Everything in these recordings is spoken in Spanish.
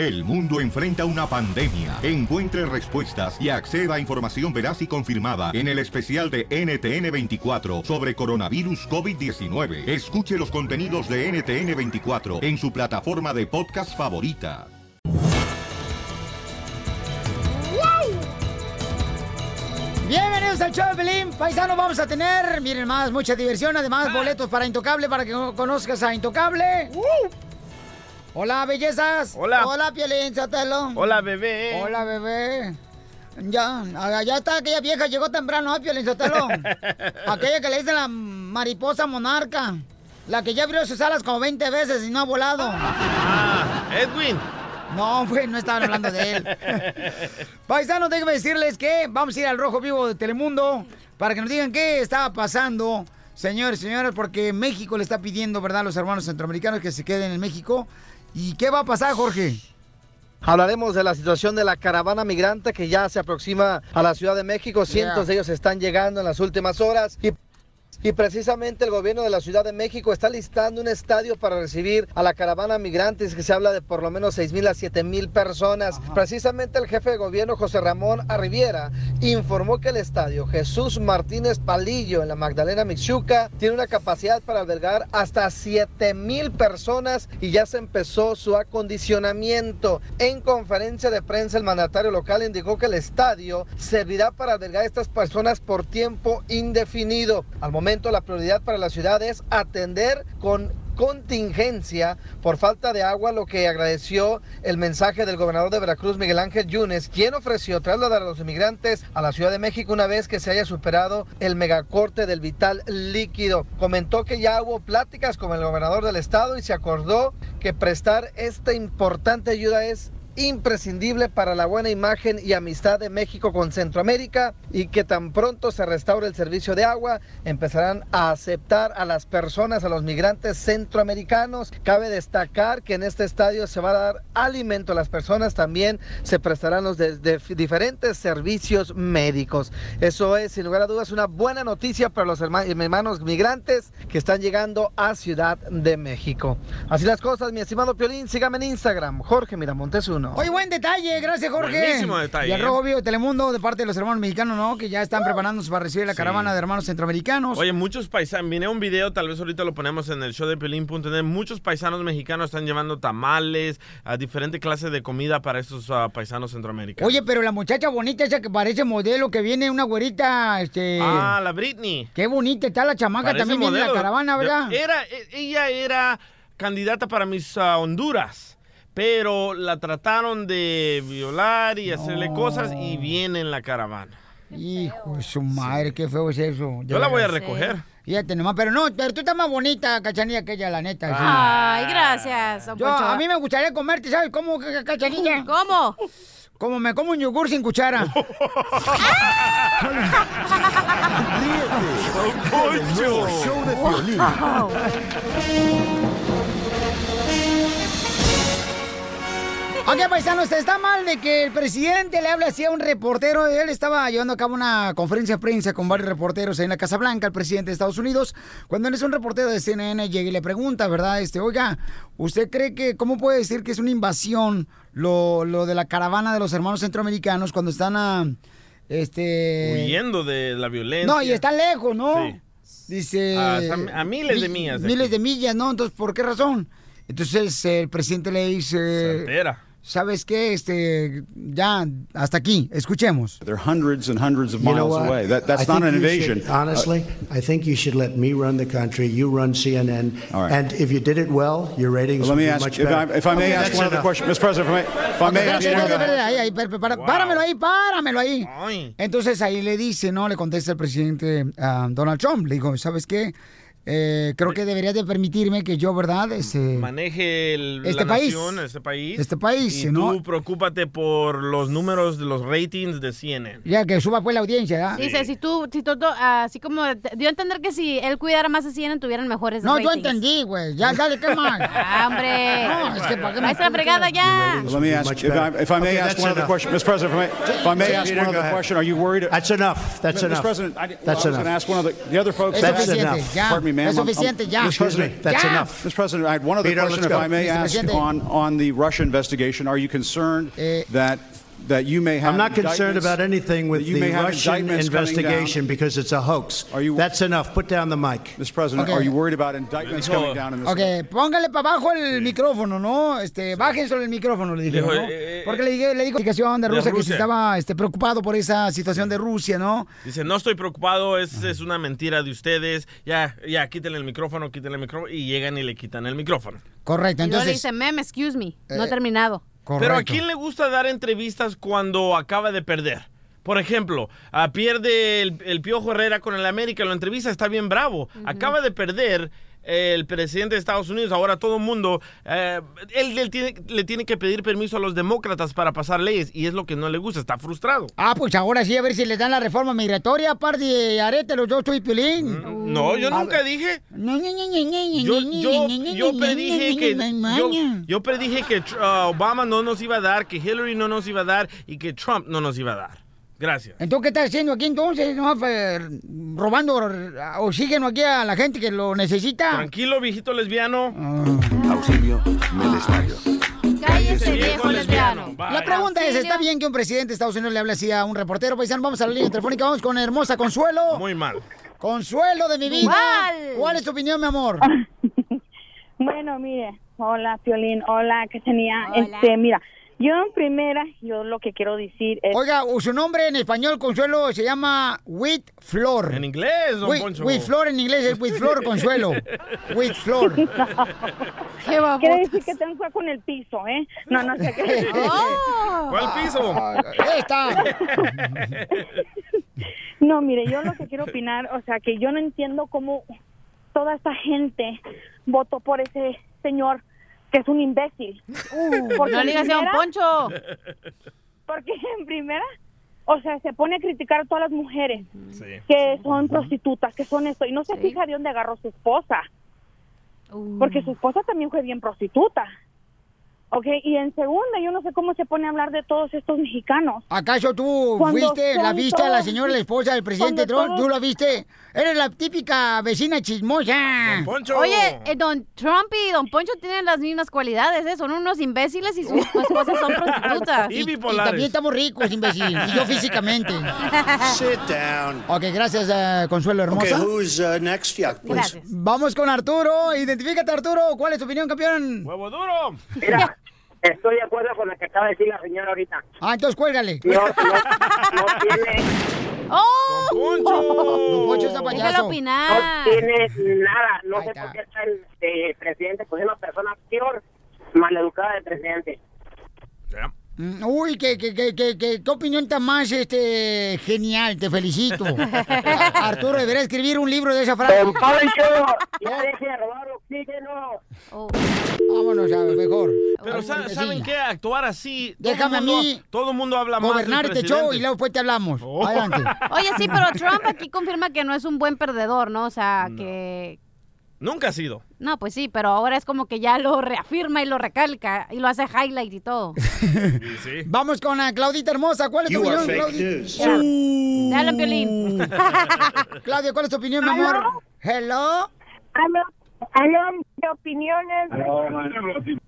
El mundo enfrenta una pandemia. Encuentre respuestas y acceda a información veraz y confirmada en el especial de NTN24 sobre coronavirus COVID-19. Escuche los contenidos de NTN24 en su plataforma de podcast favorita. Bienvenidos al show de Pelín. Paisano, vamos a tener, miren más, mucha diversión. Además, boletos para Intocable para que conozcas a Intocable. Hola, bellezas. Hola. Hola, Piolín, Sotelo. Hola, bebé. Hola, bebé. Ya, ya está aquella vieja, llegó temprano, ¿eh, Piolín Sotelo? aquella que le dicen la mariposa monarca. La que ya abrió sus alas como 20 veces y no ha volado. Ah, Edwin. No, pues no estaban hablando de él. Paisanos, déjenme decirles que vamos a ir al Rojo Vivo de Telemundo para que nos digan qué estaba pasando, señores y señoras, porque México le está pidiendo, ¿verdad?, a los hermanos centroamericanos que se queden en México. ¿Y qué va a pasar, Jorge? Hablaremos de la situación de la caravana migrante que ya se aproxima a la Ciudad de México. Cientos Yeah. de ellos están llegando en las últimas horas y y precisamente el gobierno de la Ciudad de México está listando un estadio para recibir a la caravana migrantes, que se habla de por lo menos 6 mil a 7 mil personas. Precisamente el jefe de gobierno, José Ramón Arribiera, informó que el estadio Jesús Martínez Palillo en la Magdalena Mixuca tiene una capacidad para albergar hasta 7 mil personas y ya se empezó su acondicionamiento. En conferencia de prensa, el mandatario local indicó que el estadio servirá para albergar a estas personas por tiempo indefinido. Al momento, la prioridad para la ciudad es atender con contingencia por falta de agua, lo que agradeció el mensaje del gobernador de Veracruz, Miguel Ángel Yunes, quien ofreció trasladar a los inmigrantes a la Ciudad de México una vez que se haya superado el megacorte del vital líquido. Comentó que ya hubo pláticas con el gobernador del estado y se acordó que prestar esta importante ayuda es imprescindible para la buena imagen y amistad de México con Centroamérica y que tan pronto se restaure el servicio de agua empezarán a aceptar a las personas, a los migrantes centroamericanos. Cabe destacar que en este estadio se va a dar alimento a las personas, también se prestarán los diferentes servicios médicos. Eso es, sin lugar a dudas, una buena noticia para los herma- hermanos migrantes que están llegando a Ciudad de México. Así las cosas, mi estimado Piolín, sígame en Instagram, Jorge Miramontes 1. Oye, buen detalle, gracias Jorge. Buenísimo detalle, Y al ¿eh? Rojo Vivo de Telemundo de parte de los hermanos mexicanos, ¿no? Que ya están preparándose para recibir la caravana de hermanos centroamericanos. Oye, muchos paisanos, vine un video, tal vez ahorita lo ponemos en el show de Pelín.net. Muchos paisanos mexicanos están llevando tamales, a diferentes clases de comida para estos ah, paisanos centroamericanos. Oye, pero la muchacha bonita esa que parece modelo, que viene una güerita, este... Ah, la Britney. Qué bonita está la chamaca, Parece también viene en la caravana, ¿verdad? Era, e- ella era candidata para mis ah, Honduras, pero la trataron de violar y hacerle cosas y viene en la caravana. Hijo de su madre, qué feo es eso. Yo la voy a recoger. Fíjate nomás, pero no, pero tú estás más bonita, cachanilla, que ella, la neta. sí. Ay, gracias. Yo, a mí me gustaría comerte, ¿sabes cómo, ca- cachanilla? ¿Cómo? Como me como un yogur sin cuchara. El Ok, paisanos, está mal de que el presidente le hable así a un reportero. Él estaba llevando a cabo una conferencia de prensa con varios reporteros ahí en la Casa Blanca, el presidente de Estados Unidos. Cuando él es un reportero de CNN, llega y le pregunta, ¿verdad? Este, oiga, ¿usted cree que, cómo puede decir que es una invasión lo, lo de la caravana de los hermanos centroamericanos cuando están a, este... Huyendo de la violencia. No, y está lejos, ¿no? Sí. Dice... A- a miles de mi- millas de Miles aquí. de millas, ¿no? Entonces, ¿por qué razón? Entonces el presidente le dice... Certera. ¿Sabes qué? Este, ya, hasta aquí. Escuchemos. They're hundreds and hundreds of You know miles away. That, that's I not an invasion. should- honestly, I think you should let me run the country. You run CNN. All right. And if you did it well, your ratings Let would me be ask, much if I, better. if I may Okay, ask one other question, Mr. President, if I may, if I may ask one ahí, ahí, pár- pár- Páramelo ahí, páramelo ahí. Ay. Entonces ahí le dice, ¿no? Le contesta el presidente ah, Donald Trump. Le dijo, ¿sabes qué? Eh, creo que deberías de permitirme que yo, ¿verdad? Este, Maneje el- Este la país. nación, este país. Este país, y ¿no? tú preocúpate por los números de los ratings de CNN. ya que suba pues la audiencia, ¿verdad? Dice, si tú, si tú, tú, así como, dio a entender que si él cuidara más a CNN, tuvieran mejores No, yo entendí, güey. Ya, dale, ¿qué más? Ah, hombre. No, es que para qué me fregada ya. Let me ask, if I, if I may Okay, ask one other question, Mr. President, if I may, if I may Sí, ask one other question, are you worried? That's enough. That's Mr. enough. President, I, well, That's I was going to enough. ask one of the, the other folks. Es That's enough. ya. Pardon me, me, ma'am. Es I'm- I'm- suficiente, ya. Mr. President, that's Ya. enough. Mr. President, I had one other Peter, question, if. I may Mr. ask, on, on the Russia investigation. Are you concerned Eh. that, that you may have I'm not concerned about anything with the may have Russian investigation because it's a hoax. Are you- That's enough. Put down the mic. Mr. President, Okay. are you worried about indictments Dijo- coming down in this? Ok, póngale para abajo el micrófono, ¿no? Este, bajen solo el micrófono, le dije, Dijo, ¿no? eh, eh, Porque le dije, le dijo de de Rusia que se estaba este, preocupado por esa situación de Rusia, ¿no? Dice, no estoy preocupado, es, es una mentira de ustedes. Ya, ya, quítenle el micrófono, quítenle el micrófono. Y llegan y le quitan el micrófono. Correcto, Y luego le entonces. dice, mem, excuse me, no Eh, he terminado. Correcto. Pero ¿a quién le gusta dar entrevistas cuando acaba de perder? Por ejemplo, ah, pierde el, el Piojo Herrera con el América, lo entrevista, está bien bravo. Acaba de perder el presidente de Estados Unidos, ahora todo el mundo, eh, él, él tiene, le tiene que pedir permiso a los demócratas para pasar leyes y es lo que no le gusta, está frustrado. Ah, pues ahora sí, a ver si le dan la reforma migratoria, par de yo soy Piolín. No, yo A nunca ver. dije. Yo, yo, yo predije que yo, yo predije que uh, Obama no nos iba a dar, que Hillary no nos iba a dar y que Trump no nos iba a dar. Gracias. Entonces, ¿qué estás haciendo aquí entonces? ¿No? Robando o siguen aquí a la gente que lo necesita. Tranquilo, viejito lesbiano. Auxilio, me desmayo. Cállese, viejo lesbiano. La pregunta es. ¿está bien que un presidente de Estados Unidos le hable así a un reportero paisano? Vamos a la línea telefónica, vamos con hermosa Consuelo. Muy mal. Consuelo de mi vida. Igual. ¿Cuál es tu opinión, mi amor? Bueno, mire, hola Piolín, hola que tenía, Hola. este, mira, yo en primera, yo lo que quiero decir es, Oiga, su nombre en español, Consuelo, se llama Wheat Flor. En inglés, don Poncho. Flor en inglés es Wheat Flor, Consuelo. Wheat Flor. Qué quiere decir que tengo que con el piso, ¿eh? No, no sé qué. Oh. ¿Cuál piso? Esta. No, mire, yo lo que quiero opinar, o sea, que yo no entiendo cómo toda esta gente votó por ese señor que es un imbécil. Porque No en le digas a primera- Poncho. Porque en primera, o sea, se pone a criticar a todas las mujeres Sí. que son prostitutas, que son esto, y no se fija de dónde agarró su esposa. Uh. porque su esposa también fue bien prostituta. Ok, y en segunda, yo no sé cómo se pone a hablar de todos estos mexicanos. ¿Acaso tú Cuando fuiste, la viste a la señora, la esposa del presidente Trump? todos- ¿Tú la viste? Eres la típica vecina chismosa. Don Poncho. Oye, eh, Don Trump y Don Poncho tienen las mismas cualidades, ¿eh? Son unos imbéciles y sus esposas son prostitutas. Y Y, y bipolares. también estamos ricos, imbécil. Y yo físicamente. Sit down. Ok, gracias, eh, Consuelo Okay, Hermosa. who's uh, next? Yeah, please. Gracias. Vamos con Arturo. Identifícate, Arturo. ¿Cuál es tu opinión, campeón? ¡Huevo duro! Mira, estoy de acuerdo con lo que acaba de decir la señora ahorita. Ah, entonces cuélgale. No, no, no tiene, ¡Oh! ¡Poncho! Don Poncho payaso. no opinar. tiene nada. No Ahí sé está. por qué está el eh, presidente, pues es una persona peor, maleducada de presidente. Mm, Uy, qué, qué, qué, qué, qué, qué opinión tan más este, genial. Te felicito. Arturo, debería escribir un libro de esa frase. Ya deje de robar oxígeno. Oh. Vámonos, a mejor. Pero. ¿saben qué? Actuar así. Déjame a mí Todo el mundo habla más Gobernar este show y luego después te hablamos. Oh. Adelante. Oye, sí, pero Trump aquí confirma que no es un buen perdedor, ¿no? O sea, que... Nunca ha sido. No, pues sí, pero ahora es como que ya lo reafirma y lo recalca y lo hace highlight y todo. Sí, sí. Vamos con la Claudita hermosa. ¿Cuál es tu You opinión. Te hablan, Piolín. Claudia, ¿cuál es tu opinión, mi amor? Hello. Aló, aló, de opiniones. El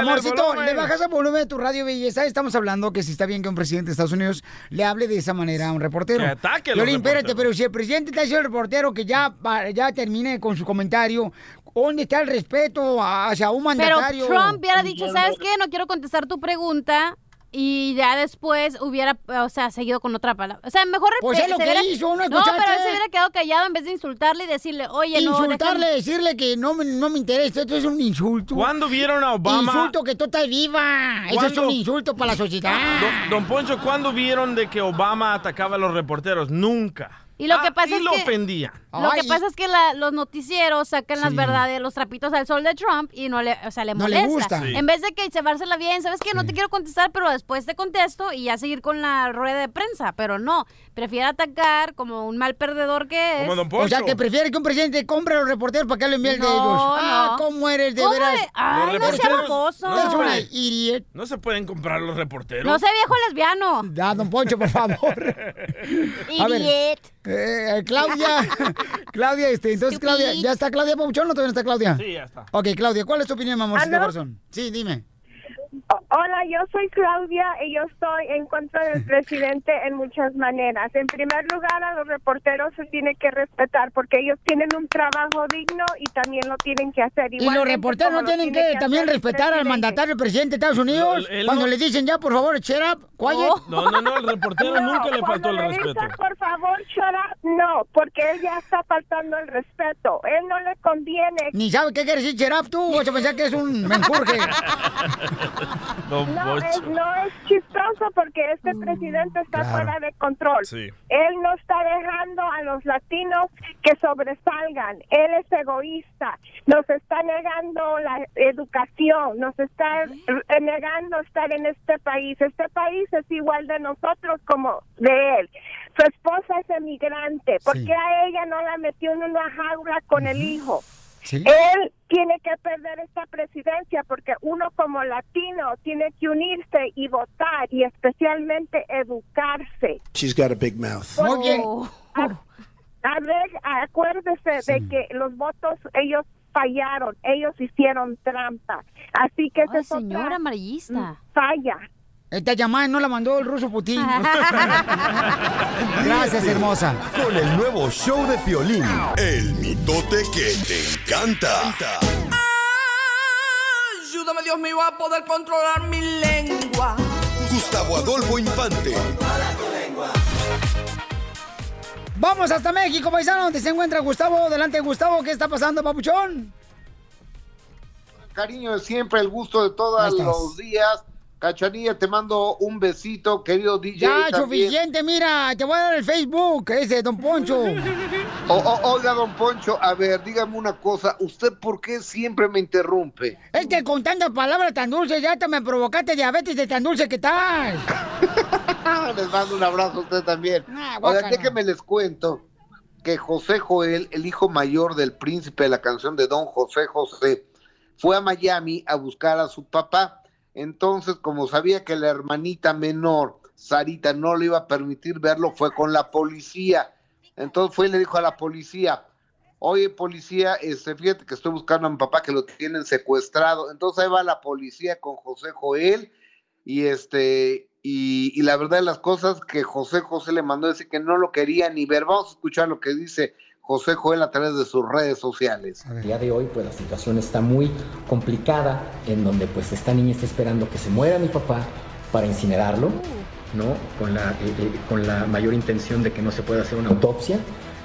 amorcito, le bajas el volumen de tu radio belleza. Estamos hablando que si está bien que un presidente de Estados Unidos le hable de esa manera a un reportero. Que Piolín, espérate, pero si el presidente está diciendo al reportero que ya, va- ya termine con su comentario, ¿dónde está el respeto hacia un Pero mandatario? Trump hubiera dicho, ¿sabes qué? No quiero contestar tu pregunta. Y ya después hubiera, o sea, seguido con otra palabra. O sea, mejor... Pues es lo que hubiera- hizo, ¿no No, escuchaste? pero él se hubiera quedado callado en vez de insultarle y decirle, oye, no... Insultarle, déjame- decirle que no, me- no me interesa, esto es un insulto. ¿Cuándo vieron a Obama? Insulto que tú estás viva. Eso es un insulto para la sociedad. Don, don Poncho, ¿cuándo vieron de que Obama atacaba a los reporteros? Nunca. Y lo Ah, que pasa y es lo que- ofendía. Lo que pasa es que la- los noticieros sacan las Sí. verdades, los trapitos al sol de Trump y no le, o sea, le No le molesta. gusta. Sí. En vez de que llevársela bien, ¿sabes qué? No te quiero contestar, pero después te contesto y ya seguir con la rueda de prensa. Pero no, prefiere atacar como un mal perdedor que es. Como Don Poncho. O sea, que prefiere que un presidente compre a los reporteros para que bien de No, ellos. Ah, no. ¿cómo eres de ¿Cómo veras? de- Ay, Los no sea baboso. no se puede. idiot. No se pueden comprar los reporteros. No sea viejo lesbiano. Ya, don Poncho, por favor. A ver. Idiot. Eh, Claudia, Claudia, este, entonces Claudia, ¿ya está Claudia Pabuchón o todavía no está Claudia? Sí, ya está. Ok, Claudia, ¿cuál es tu opinión, mamorcito ¿Aló? corazón? Sí, dime. Hola, yo soy Claudia y yo estoy en contra del presidente en muchas maneras. En primer lugar, a los reporteros se tiene que respetar porque ellos tienen un trabajo digno y también lo tienen que hacer. Y los igualmente reporteros no tienen tiene que también respetar al mandatario, presidente de Estados Unidos, No, cuando no- le dicen ya, por favor, shut up, quiet. No, no, no, el reportero No, nunca le faltó el le respeto. dicen, por favor, shut up, no, porque él ya está faltando el respeto. Él no le conviene. Ni sabe qué quiere decir shut up tú, vas a pensar que es un menjurje. Don No es, no es chistoso porque este presidente está claro. fuera de control. Sí. Él no está dejando a los latinos que sobresalgan. Él es egoísta. Nos está negando la educación. Nos está eh, negando estar en este país. Este país es igual de nosotros como de él. Su esposa es emigrante. ¿Por Sí. qué a ella no la metió en una jaula con el hijo? Sí. Él tiene que perder esta presidencia porque uno como latino tiene que unirse y votar y especialmente educarse. She's got a big mouth. Muy bien. A, a ver, acuérdese de que los votos ellos fallaron, ellos hicieron trampa. Así que esa es señora amarillista. falla. Esta llamada no la mandó el ruso Putin. Gracias, hermosa. Con el nuevo show de Piolín. El mitote que te encanta. Ayúdame, Dios mío, a poder controlar mi lengua. Gustavo Adolfo Infante. Vamos hasta México, paisano, donde se encuentra Gustavo. Delante, Gustavo, ¿qué está pasando, papuchón? Cariño de siempre, el gusto de todos los días. Cachanilla, te mando un besito, querido DJ. Ya, también. suficiente, mira, te voy a dar el Facebook, ese, don Poncho. O- o- oiga, don Poncho, a ver, dígame una cosa. ¿Usted por qué siempre me interrumpe? Es que con tantas palabras tan dulces ya te me provocaste diabetes de tan dulce que estás. Les mando un abrazo a usted también. Ah, guácala. déjenme les cuento que José Joel, el hijo mayor del príncipe de la canción de Don José José, fue a Miami a buscar a su papá. Entonces, como sabía que la hermanita menor, Sarita, no le iba a permitir verlo, fue con la policía. Entonces fue y le dijo a la policía, oye policía, este, fíjate que estoy buscando a mi papá que lo tienen secuestrado. Entonces ahí va la policía con José Joel y este y, y la verdad de las cosas que José José le mandó decir que no lo quería ni ver. Vamos a escuchar lo que dice José Joel a través de sus redes sociales. El día de hoy, pues la situación está muy complicada, en donde pues esta niña está esperando que se muera mi papá para incinerarlo, ¿no? Con la, eh, eh, con la mayor intención de que no se pueda hacer una autopsia.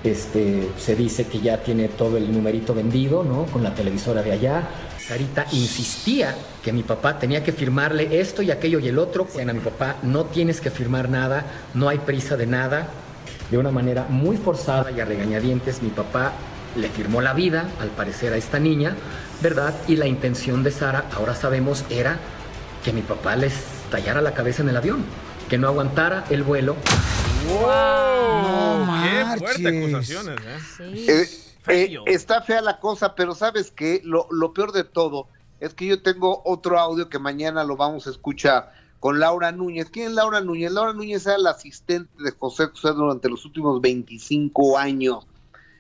Este, se dice que ya tiene todo el numerito vendido, ¿no? Con la televisora de allá. Sarita insistía que mi papá tenía que firmarle esto y aquello y el otro. Decían a mi papá, no tienes que firmar nada, no hay prisa de nada. De una manera muy forzada y a regañadientes, mi papá le firmó la vida, al parecer, a esta niña, ¿verdad? Y la intención de Sara, ahora sabemos, era que mi papá les tallara la cabeza en el avión, que no aguantara el vuelo. ¡Wow! No ¡Qué fuerte acusaciones, eh! Sí. Eh, eh, Feo. está fea la cosa, pero sabes que lo, lo peor de todo es que yo tengo otro audio que mañana lo vamos a escuchar con Laura Núñez. ¿Quién es Laura Núñez? Laura Núñez era la asistente de José José durante los últimos 25 años.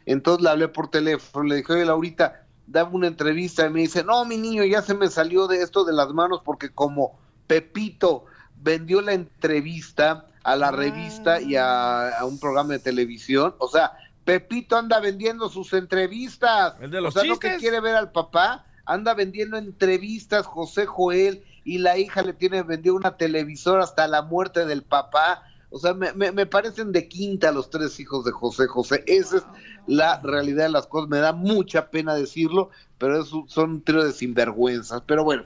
Entonces le hablé por teléfono, le dije, oye Laurita, dame una entrevista y me dice, no, mi niño, ya se me salió de esto de las manos porque como Pepito vendió la entrevista a la revista y a, a un programa de televisión, o sea, Pepito anda vendiendo sus entrevistas. ¿El de los o sea, no que chistes? quiere ver al papá, anda vendiendo entrevistas José Joel y la hija le tiene vendido una televisora hasta la muerte del papá. O sea, me, me- me parecen de quinta los tres hijos de José José. Esa es la realidad de las cosas. Me da mucha pena decirlo, pero es un- son un trío de sinvergüenzas. Pero bueno,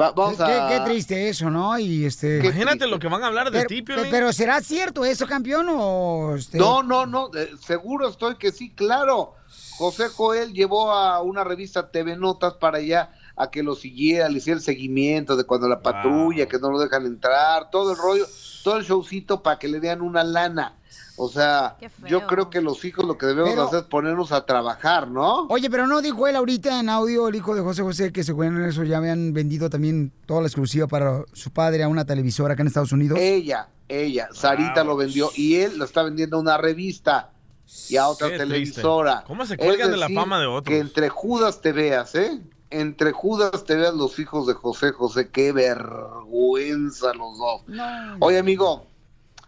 va- vamos Qué, a... qué triste eso, ¿no? Y este. Imagínate lo que van a hablar de pero, ti, Piolín. pero ¿será cierto eso, campeón? O este... No, no, no, eh, seguro estoy que sí, claro. José Joel llevó a una revista TV Notas para allá a que lo siguiera, le hiciera el seguimiento de cuando la patrulla, que no lo dejan entrar, todo el rollo, todo el showcito para que le den una lana. O sea, yo creo que los hijos lo que debemos Pero- hacer es ponernos a trabajar, ¿no? Oye, pero no dijo él ahorita en audio, el hijo de José José, que según eso ya habían vendido también toda la exclusiva para su padre a una televisora acá en Estados Unidos. Ella, ella, Sarita lo vendió y él lo está vendiendo a una revista. y a otra Qué triste. televisora. ¿Cómo se cuelgan de la fama de otros? Que entre Judas te veas, ¿eh? Entre Judas te veas los hijos de José José. Qué vergüenza los dos. Oye, amigo,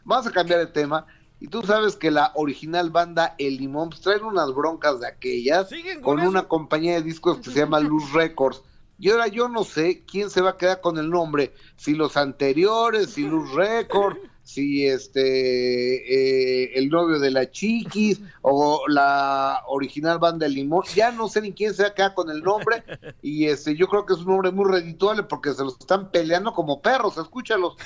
vamos a cambiar de tema. Y tú sabes que la original banda El Limón pues, traen unas broncas de aquellas con, una compañía de discos que se llama Luz Records. Y ahora yo no sé quién se va a quedar con el nombre, si los anteriores, si Luz Records, si este eh, el novio de la Chiquis o la original banda El Limón. Ya no sé ni quién se va a quedar con el nombre y este yo creo que es un nombre muy redituable porque se los están peleando como perros, escúchalos.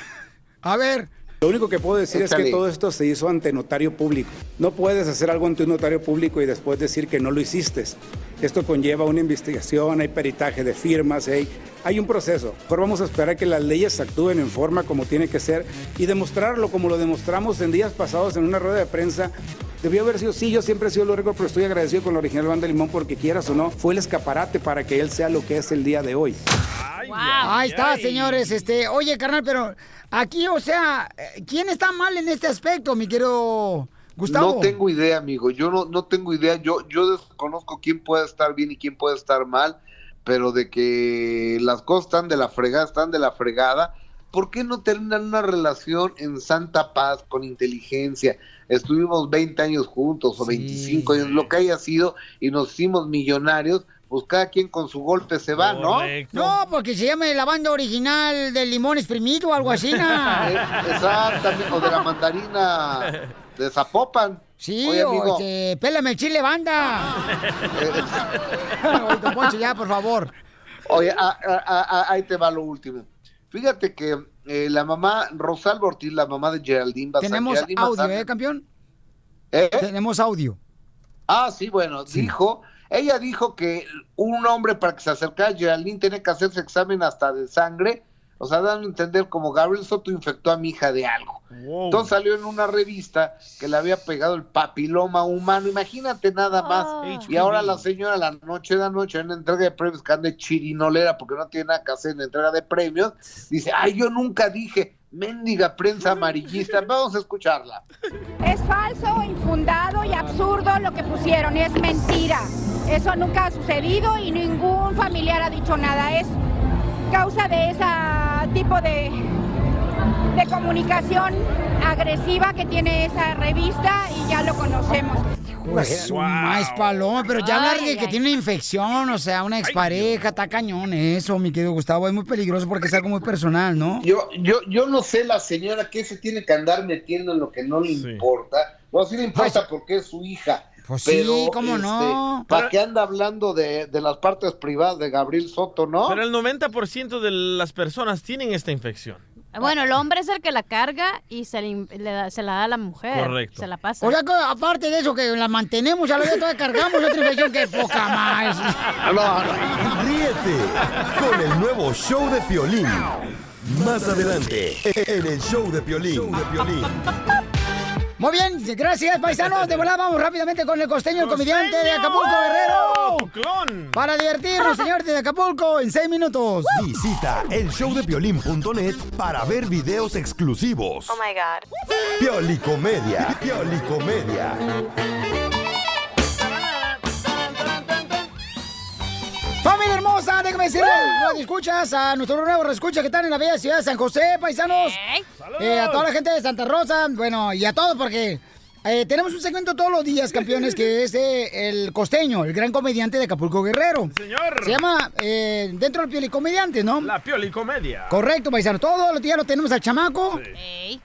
A ver. Lo único que puedo decir es que todo esto se hizo ante notario público. No puedes hacer algo ante un notario público y después decir que no lo hiciste. Esto conlleva una investigación, hay peritaje de firmas, hay, hay un proceso. Mejor vamos a esperar que las leyes actúen en forma como tiene que ser y demostrarlo como lo demostramos en días pasados en una rueda de prensa. Debió haber sido, sí, yo siempre he sido lo rico, pero estoy agradecido con la original Banda Limón porque quieras o no, fue el escaparate para que él sea lo que es el día de hoy. Ahí está, señores. Este, oye, carnal, pero aquí, o sea, eh, ¿quién está mal en este aspecto, mi querido Gustavo? No tengo idea, amigo. Yo no, no tengo idea. Yo, yo desconozco quién puede estar bien y quién puede estar mal, pero de que las cosas están de la fregada, están de la fregada. ¿Por qué no terminan una relación en santa paz, con inteligencia? Estuvimos 20 años juntos o 25 años, lo que haya sido, y nos hicimos millonarios. Pues cada quien con su golpe se va, ¿no? No, porque se llama la banda original del limón exprimido o algo así, ¿no? Eh, Exactamente, o de la mandarina de Zapopan. Sí, Oye, amigo, este, pélame el chile, banda. Oye, Poncho, ya, por favor. Oye, a- a- a- ahí te va lo último. Fíjate que eh, la mamá, Rosalba Ortiz, la mamá de Geraldine Bazán, Tenemos Geraldine audio, Bazán- ¿eh, campeón? ¿Eh? Tenemos audio. Ah, sí, bueno, dijo, ella dijo que un hombre para que se acercara a Geraldine tiene que hacerse examen hasta de sangre, o sea, dan a entender como Gabriel Soto infectó a mi hija de algo. Entonces salió en una revista que le había pegado el papiloma humano, imagínate nada más. Y ahora la señora la noche de anoche en la entrega de premios que anda de chirinolera porque no tiene nada que hacer en la entrega de premios, dice, ay, yo nunca dije, mendiga prensa amarillista, vamos a escucharla. Es falso, infundado y absurdo lo que pusieron, es mentira. Eso nunca ha sucedido y ningún familiar ha dicho nada. Es causa de ese tipo de, de comunicación agresiva que tiene esa revista y ya lo conocemos. Pues su maíz paloma, pero ya hablar de que tiene una infección, o sea, una expareja, está cañón eso, mi querido Gustavo, es muy peligroso porque es algo muy personal, ¿no? Yo, yo, yo no sé la señora que se tiene que andar metiendo en lo que no le importa. O sí le importa porque es su hija. Pues sí, pero, ¿cómo no? ¿Para qué anda hablando de, de las partes privadas de Gabriel Soto, no? Pero el 90% de las personas tienen esta infección. Bueno, el hombre es el que la carga y se, le- le da- se la da a la mujer. Correcto. Se la pasa. O sea, que aparte de eso, que la mantenemos, a la vez todavía cargamos otra infección que poca más. Ríete con el nuevo show de Piolín. Más adelante, en el show de Piolín. Muy bien, gracias, paisanos. De volada vamos rápidamente con el costeño, el comediante de Acapulco, Guerrero. Para divertirnos, señores de Acapulco, en seis minutos. Visita el showdepiolín.net para ver videos exclusivos. Oh my god. Piolicomedia. Piolicomedia. Familia hermosa, déjame decirle, radio escuchas a nuestro nuevo escucha que están en la bella ciudad de San José, paisanos. Eh, a toda la gente de Santa Rosa, bueno, y a todos porque eh, tenemos un segmento todos los días, campeones, que es de El Costeño, el gran comediante de Acapulco Guerrero. Señor. Se llama eh, Dentro del Pioli Comediante, ¿no? La piolicomedia. Correcto, paisano. Todos los días lo tenemos al chamaco. Ey.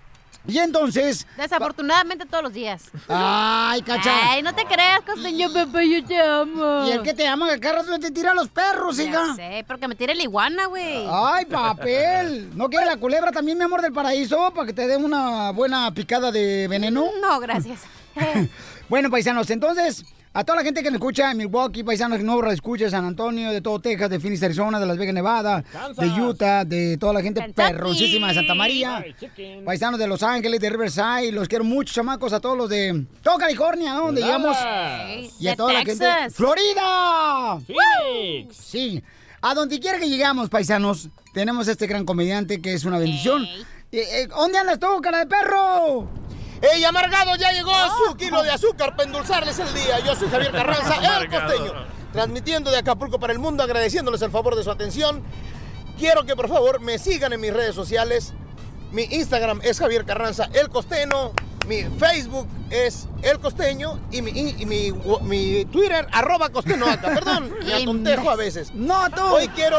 Y entonces. Desafortunadamente todos los días. Ay, cacha. Ay, no te creas, costeño, papá, yo te amo. Y el que te ama, que cada rato te tira a los perros, Ya hija. sé, porque me tire la iguana, güey. Ay, papel. ¿No quiere la culebra también, mi amor del paraíso, para que te dé una buena picada de veneno? No, gracias. bueno, paisanos, entonces, a toda la gente que me escucha en Milwaukee, paisanos, nuevo escucha San Antonio, de todo Texas, de Phoenix, Arizona, de Las Vegas, Nevada, de Utah, de toda la gente perrosísima de Santa María, paisanos de Los Ángeles, de Riverside, los quiero mucho, chamacos, a todos los de todo California, ¿no? Donde llegamos. Y a toda la gente. ¡Florida! Sí. A donde quiera que llegamos, paisanos, tenemos este gran comediante que es una bendición. Eh, eh, ¿Dónde andas tú, cara de perro? ¡Ey, amargado! Ya llegó su kilo de azúcar para endulzarles el día. Yo soy Javier Carranza, el costeño, transmitiendo de Acapulco para el mundo, agradeciéndoles el favor de su atención. Quiero que por favor me sigan en mis redes sociales. Mi Instagram es Javier Carranza, el costeño. Mi Facebook es El Costeño y mi, y mi, mi Twitter, arroba costeñoaca. Perdón, me acontejo a veces. No, tú. Hoy quiero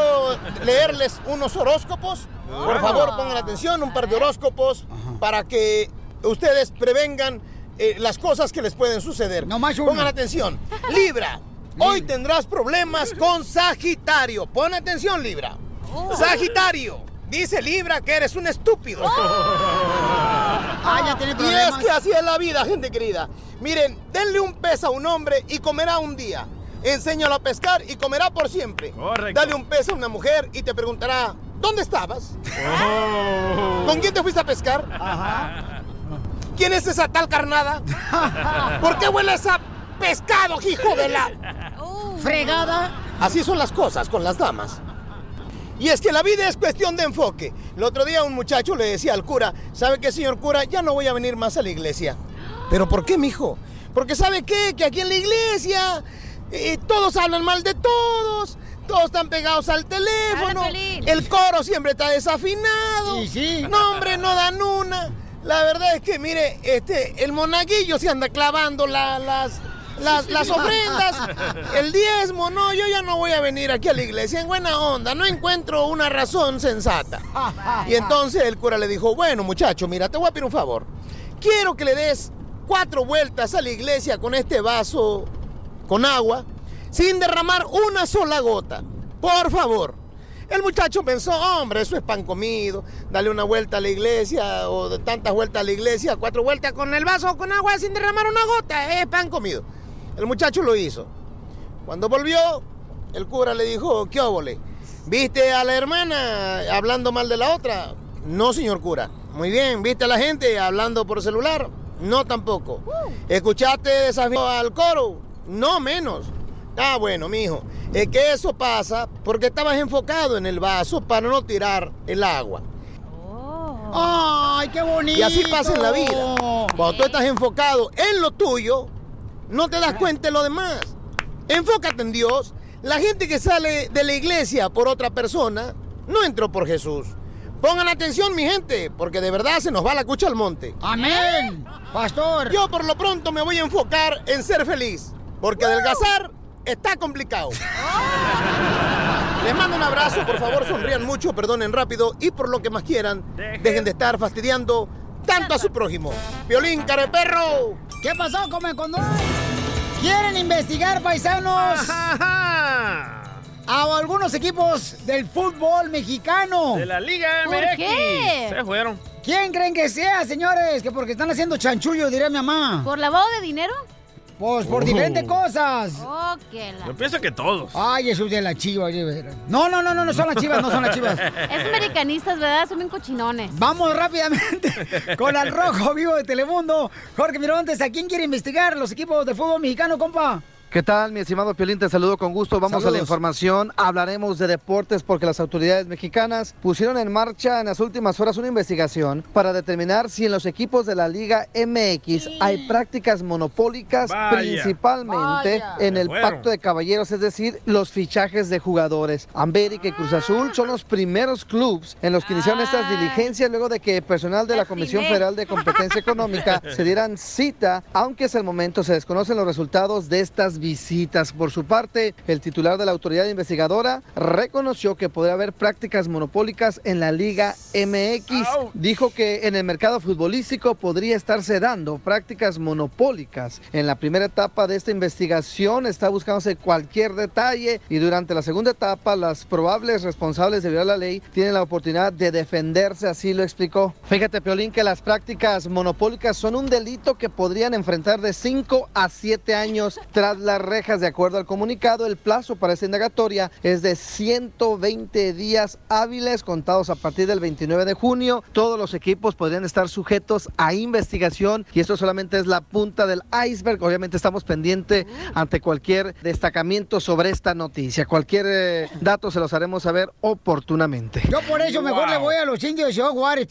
leerles unos horóscopos. Por favor, pongan atención, un par de horóscopos para que ustedes prevengan eh, las cosas que les pueden suceder. Pongan atención. Libra, hoy tendrás problemas con Sagitario. Pon atención, Libra. Sagitario, dice Libra que eres un estúpido. Ah, ya tiene Y es que así es la vida, gente querida. Miren, denle un pez a un hombre y comerá un día. Enséñalo a pescar y comerá por siempre. Dale un pez a una mujer y te preguntará, ¿dónde estabas? ¿Con quién te fuiste a pescar? ¿Quién es esa tal carnada? ¿Por qué huele esa pescado, hijo de la... Fregada. Así son las cosas con las damas. Y es que la vida es cuestión de enfoque. El otro día un muchacho le decía al cura, ¿sabe qué, señor cura? Ya no voy a venir más a la iglesia. ¿Pero por qué, mijo? Porque ¿sabe qué? Que aquí en la iglesia eh, todos hablan mal de todos, todos están pegados al teléfono, el coro siempre está desafinado. No, hombre, no dan una. La verdad es que, mire, este, el monaguillo se anda clavando la- las, las, las ofrendas, el diezmo, no, yo ya no voy a venir aquí a la iglesia en buena onda, no encuentro una razón sensata. Y entonces el cura le dijo, bueno muchacho, mira, te voy a pedir un favor. Quiero que le des cuatro vueltas a la iglesia con este vaso con agua, sin derramar una sola gota. Por favor. El muchacho pensó, hombre, eso es pan comido, dale una vuelta a la iglesia o de tantas vueltas a la iglesia, cuatro vueltas con el vaso con agua sin derramar una gota, es pan comido. El muchacho lo hizo. Cuando volvió, el cura le dijo, ¿qué óvole? ¿Viste a la hermana hablando mal de la otra? No, señor cura. Muy bien, ¿viste a la gente hablando por celular? No, tampoco. ¿Escuchaste desafío al coro? No, menos. Ah, bueno, mijo. Es que eso pasa porque estabas enfocado en el vaso para no tirar el agua. ¡Ay, qué bonito! Y así pasa en la vida. Cuando tú estás enfocado en lo tuyo, no te das cuenta de lo demás. Enfócate en Dios. La gente que sale de la iglesia por otra persona no entró por Jesús. Pongan atención, mi gente, porque de verdad se nos va la cucha al monte. Amén, pastor. Yo por lo pronto me voy a enfocar en ser feliz, porque adelgazar está complicado. Les mando un abrazo, por favor, sonrían mucho, perdonen rápido y por lo que más quieran, dejen de estar fastidiando tanto a su prójimo. Violín, care perro. ¿Qué pasó, come con ¿Quieren investigar, paisanos? A algunos equipos del fútbol mexicano. De la Liga ¿Por MX. qué? Se fueron. ¿Quién creen que sea, señores? Que porque están haciendo chanchullo, diría mi mamá. ¿Por lavado de dinero? Pues por Oh. diferentes cosas. Oh, que la... Yo pienso que todos. Ay, eso es de la chiva. No, no, no, no, no son las chivas, no son las chivas. Es americanistas, ¿verdad? Son bien cochinones. Vamos rápidamente con el rojo vivo de Telemundo. Jorge Miramontes, ¿a quién quiere investigar los equipos de fútbol mexicano, compa? ¿Qué tal, mi estimado Piolín? Te saludo con gusto. Vamos a la información. Hablaremos de deportes porque las autoridades mexicanas pusieron en marcha en las últimas horas una investigación para determinar si en los equipos de la Liga MX hay prácticas monopólicas, Vaya. principalmente Vaya. en el pacto de caballeros, es decir, los fichajes de jugadores. América y Cruz Azul son los primeros clubes en los que iniciaron estas diligencias luego de que personal de la Comisión. Federal de Competencia Económica se dieran cita, aunque hasta el momento se desconocen los resultados de estas visitas. Por su parte, el titular de la autoridad investigadora reconoció que podría haber prácticas monopólicas en la Liga MX. Dijo que en el mercado futbolístico podría estarse dando prácticas monopólicas. En la primera etapa de esta investigación está buscándose cualquier detalle y durante la segunda etapa las probables responsables de violar la ley tienen la oportunidad de defenderse, así lo explicó. Fíjate, Piolín, que las prácticas monopólicas son un delito que podrían enfrentar de 5 a 7 años tras la las rejas. De acuerdo al comunicado, el plazo para esta indagatoria es de 120 días hábiles contados a partir del 29 de junio. Todos los equipos podrían estar sujetos a investigación y esto solamente es la punta del iceberg. Obviamente estamos pendientes ante cualquier destacamiento sobre esta noticia. Cualquier eh, dato se los haremos saber oportunamente. Yo por eso mejor le voy a los indios de Ciudad Juárez,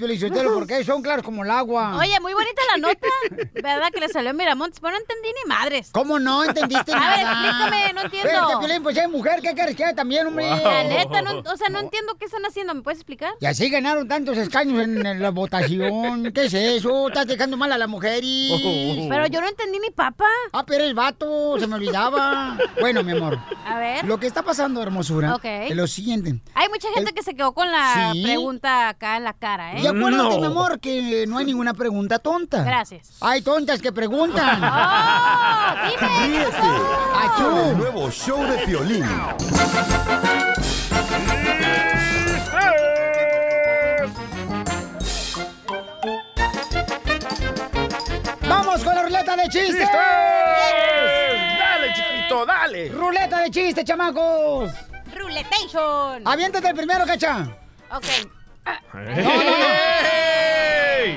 porque son claros como el agua. Oye, muy bonita la nota, ¿verdad? Que le salió a Miramontes, pero no entendí ni madres. ¿Cómo no entendiste A ver, explícame, no entiendo. Espérate, Piolín, pues hay mujer, ¿qué quieres que haga también, hombre? La neta, no, o sea, no entiendo qué están haciendo, ¿me puedes explicar? Y así ganaron tantos escaños en, en la votación. ¿Qué es eso? Estás dejando mal a la mujer y... Pero yo no entendí ni papa. Ah, pero el vato, se me olvidaba. Bueno, mi amor. A ver. Lo que está pasando, hermosura, Ok. es lo siguiente. Hay mucha gente que se quedó con la Sí. pregunta acá en la cara, ¿eh? Y acuérdate, mi amor, que no hay ninguna pregunta tonta. Gracias. Hay tontas que preguntan. ¡Oh! ¡Dime! Ríete Achú. el nuevo show de Piolín. ¡Vamos con la ruleta de chistes! Dale, chiquito, dale. ¡Ruleta de chistes, chamacos! ¡Ruletation! ¡Aviéntate el primero, cacha! Ok.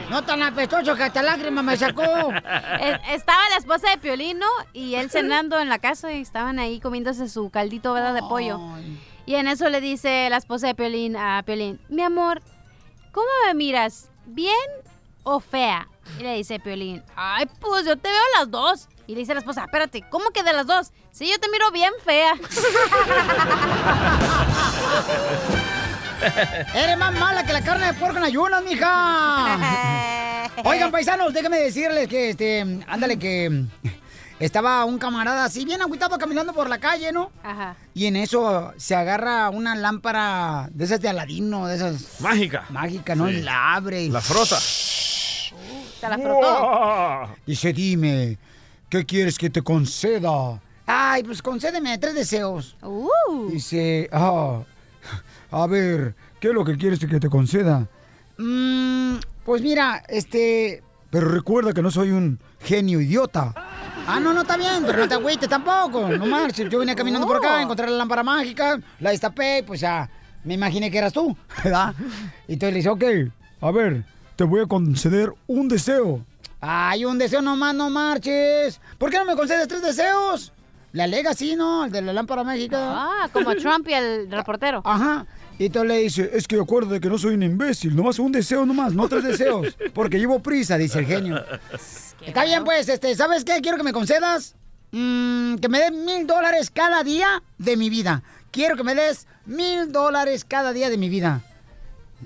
No tan apestoso que hasta lágrima me sacó. Eh, Estaba la esposa de Piolino y él cenando en la casa y estaban ahí comiéndose su caldito ¿verdad? de pollo. Y en eso le dice la esposa de Piolín a Piolín, mi amor, ¿cómo me miras? ¿Bien o fea? Y le dice Piolín, ay, pues yo te veo las dos. Y le dice la esposa, espérate, ¿cómo que de las dos? Sí, yo te miro bien fea. Eres más mala que la carne de puerco en ayunas, mija. Oigan, paisanos, déjenme decirles que, este, ándale, que estaba un camarada así bien agüitado caminando por la calle, ¿no? Ajá. Y en eso se agarra una lámpara de esas de Aladino, de esas... Mágica. Mágica, ¿no? Sí. Y la abre. y- La frota. Se la frotó. Dice, dime, ¿qué quieres que te conceda? Ay, pues concédeme tres deseos. Uh. Dice, ah, a ver, ¿qué es lo que quieres que te conceda? "Mm, pues mira, este... Pero recuerda que no soy un genio idiota. Ah, no, no, está bien, pero no te agüites tampoco. No marches. Yo venía caminando por acá, encontré la lámpara mágica, la destapé, y pues ya me imaginé que eras tú, ¿verdad? Y entonces le dice, ok, a ver, te voy a conceder un deseo. Ay, un deseo nomás, no marches. ¿Por qué no me concedes tres deseos? Le alega así, ¿no? El de la lámpara mágica. Ah, como Trump y el reportero. Ajá. Y entonces le dice, es que acuérdate que no soy un imbécil, nomás un deseo nomás, no tres deseos, porque llevo prisa, dice el genio. Está bien, pues, este, ¿sabes qué? Quiero que me concedas mm, que me des mil dólares cada día de mi vida. Quiero que me des mil dólares cada día de mi vida.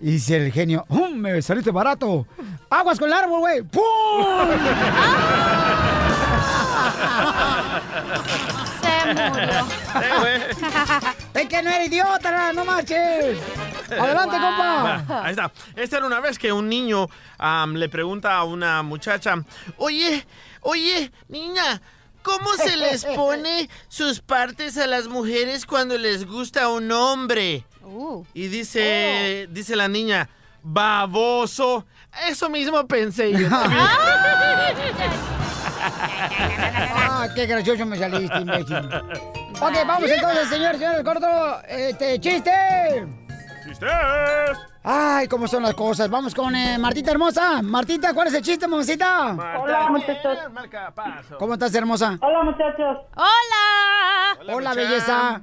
Y dice el genio, ¡um! Me saliste barato. ¡Aguas con el árbol, güey! ¡Pum! Murió. es que no eres idiota, no marches. Adelante, compa. Ahí está. Esta era una vez que un niño le pregunta a una muchacha, oye, oye, niña, ¿cómo se les pone sus partes a las mujeres cuando les gusta un hombre? Uh. Y dice, dice la niña, baboso. Eso mismo pensé yo. también". Ah, qué gracioso me saliste, imbécil. Ok, vamos entonces, señores, señores, corto. Este, chiste. ¡Chistes! Ay, cómo son las cosas. Vamos con eh, Martita hermosa. Martita, ¿cuál es el chiste, mamacita? Hola, muchachos. ¿Cómo estás, hermosa? Hola, muchachos. ¡Hola! Hola, belleza.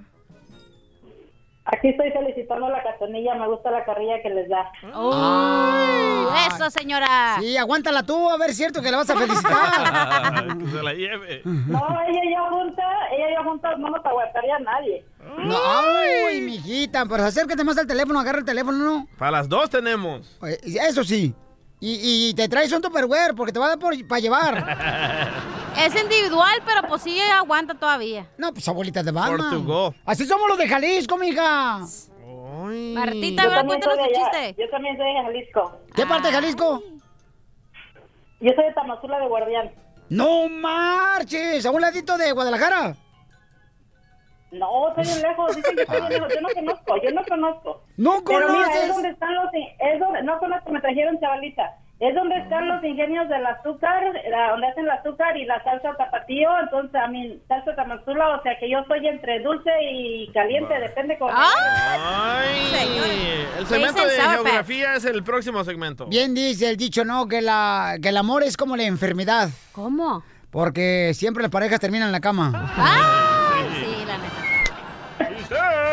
Aquí estoy felicitando a la cachanilla. Me gusta la carrilla que les da. Uh, eso, señora. Sí, aguántala tú, a ver, es cierto que la vas a felicitar. que se la lleve. No, ella y yo juntas, ella y yo juntas no nos aguantaría a nadie. No, ay, mijita, pues acércate más al teléfono, agarra el teléfono, ¿no? Para las dos tenemos. Eh, Eso sí. Y, y te traes un tupperware porque te va a dar para llevar. Es individual, pero pues sí aguanta todavía. No, pues abuelita de Batman. Así somos los de Jalisco, mija. Martita, Yo ¿verdad? también Cuéntanos allá. chiste. Yo también soy de Jalisco. ¿Qué parte de Jalisco? Yo soy de Tamazula de Guardián. No marches, a un ladito de Guadalajara. No, estoy bien lejos. Dicen que estoy bien lejos. Yo no conozco, yo no conozco. No Pero mira, conoces. es donde están los... Es donde, no conozco, me trajeron chavalita. es donde están los ingenios del azúcar, la- donde hacen el azúcar y la salsa tapatío, entonces a mí salsa tamazula, o sea que yo soy entre dulce y caliente, depende cómo. Ay, el segmento de geografía es el próximo segmento. Bien dice el dicho, ¿no? Que, la, que el amor es como la enfermedad. ¿Cómo? Porque siempre las parejas terminan en la cama. Sí, la neta.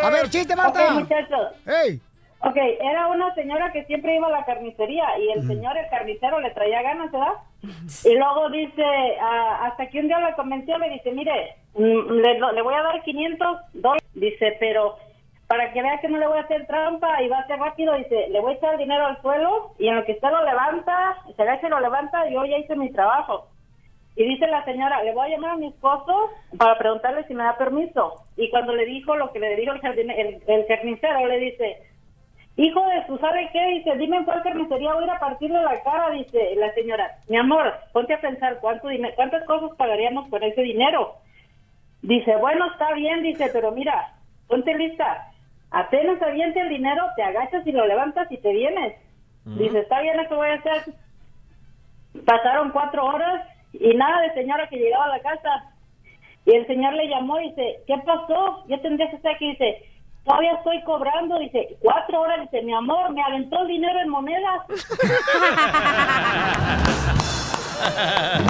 A ver, chiste, Marta. Ok, muchachos. ¡Ey! Ok, era una señora que siempre iba a la carnicería y el señor, el carnicero, le traía ganas, ¿verdad? Y luego dice, ah, hasta que un día la convenció, le dice, mire, mm, le, le voy a dar 500 dólares. Dice, pero para que vea que no le voy a hacer trampa y va a ser rápido, dice, le voy a echar el dinero al suelo y en lo que usted lo levanta, se ve que lo levanta, yo ya hice mi trabajo. Y dice la señora, le voy a llamar a mi esposo para preguntarle si me da permiso. Y cuando le dijo lo que le dijo el, jardine- el, el carnicero, le dice, hijo de su, ¿sabe qué? Dice, dime en cuál carnicería voy a ir a partirle la cara, dice la señora. Mi amor, ponte a pensar, ¿cuánto dine- ¿cuántas cosas pagaríamos por ese dinero? Dice, bueno, está bien, dice, pero mira, ponte lista. Apenas aviente el dinero, te agachas y lo levantas y te vienes. Dice, está bien, eso voy a hacer. Pasaron cuatro horas y nada de señora que llegaba a la casa. Y el señor le llamó y dice, ¿qué pasó? Yo tendría que estar aquí. Dice, todavía estoy cobrando. Dice, cuatro horas. Dice, mi amor, me aventó el dinero en monedas.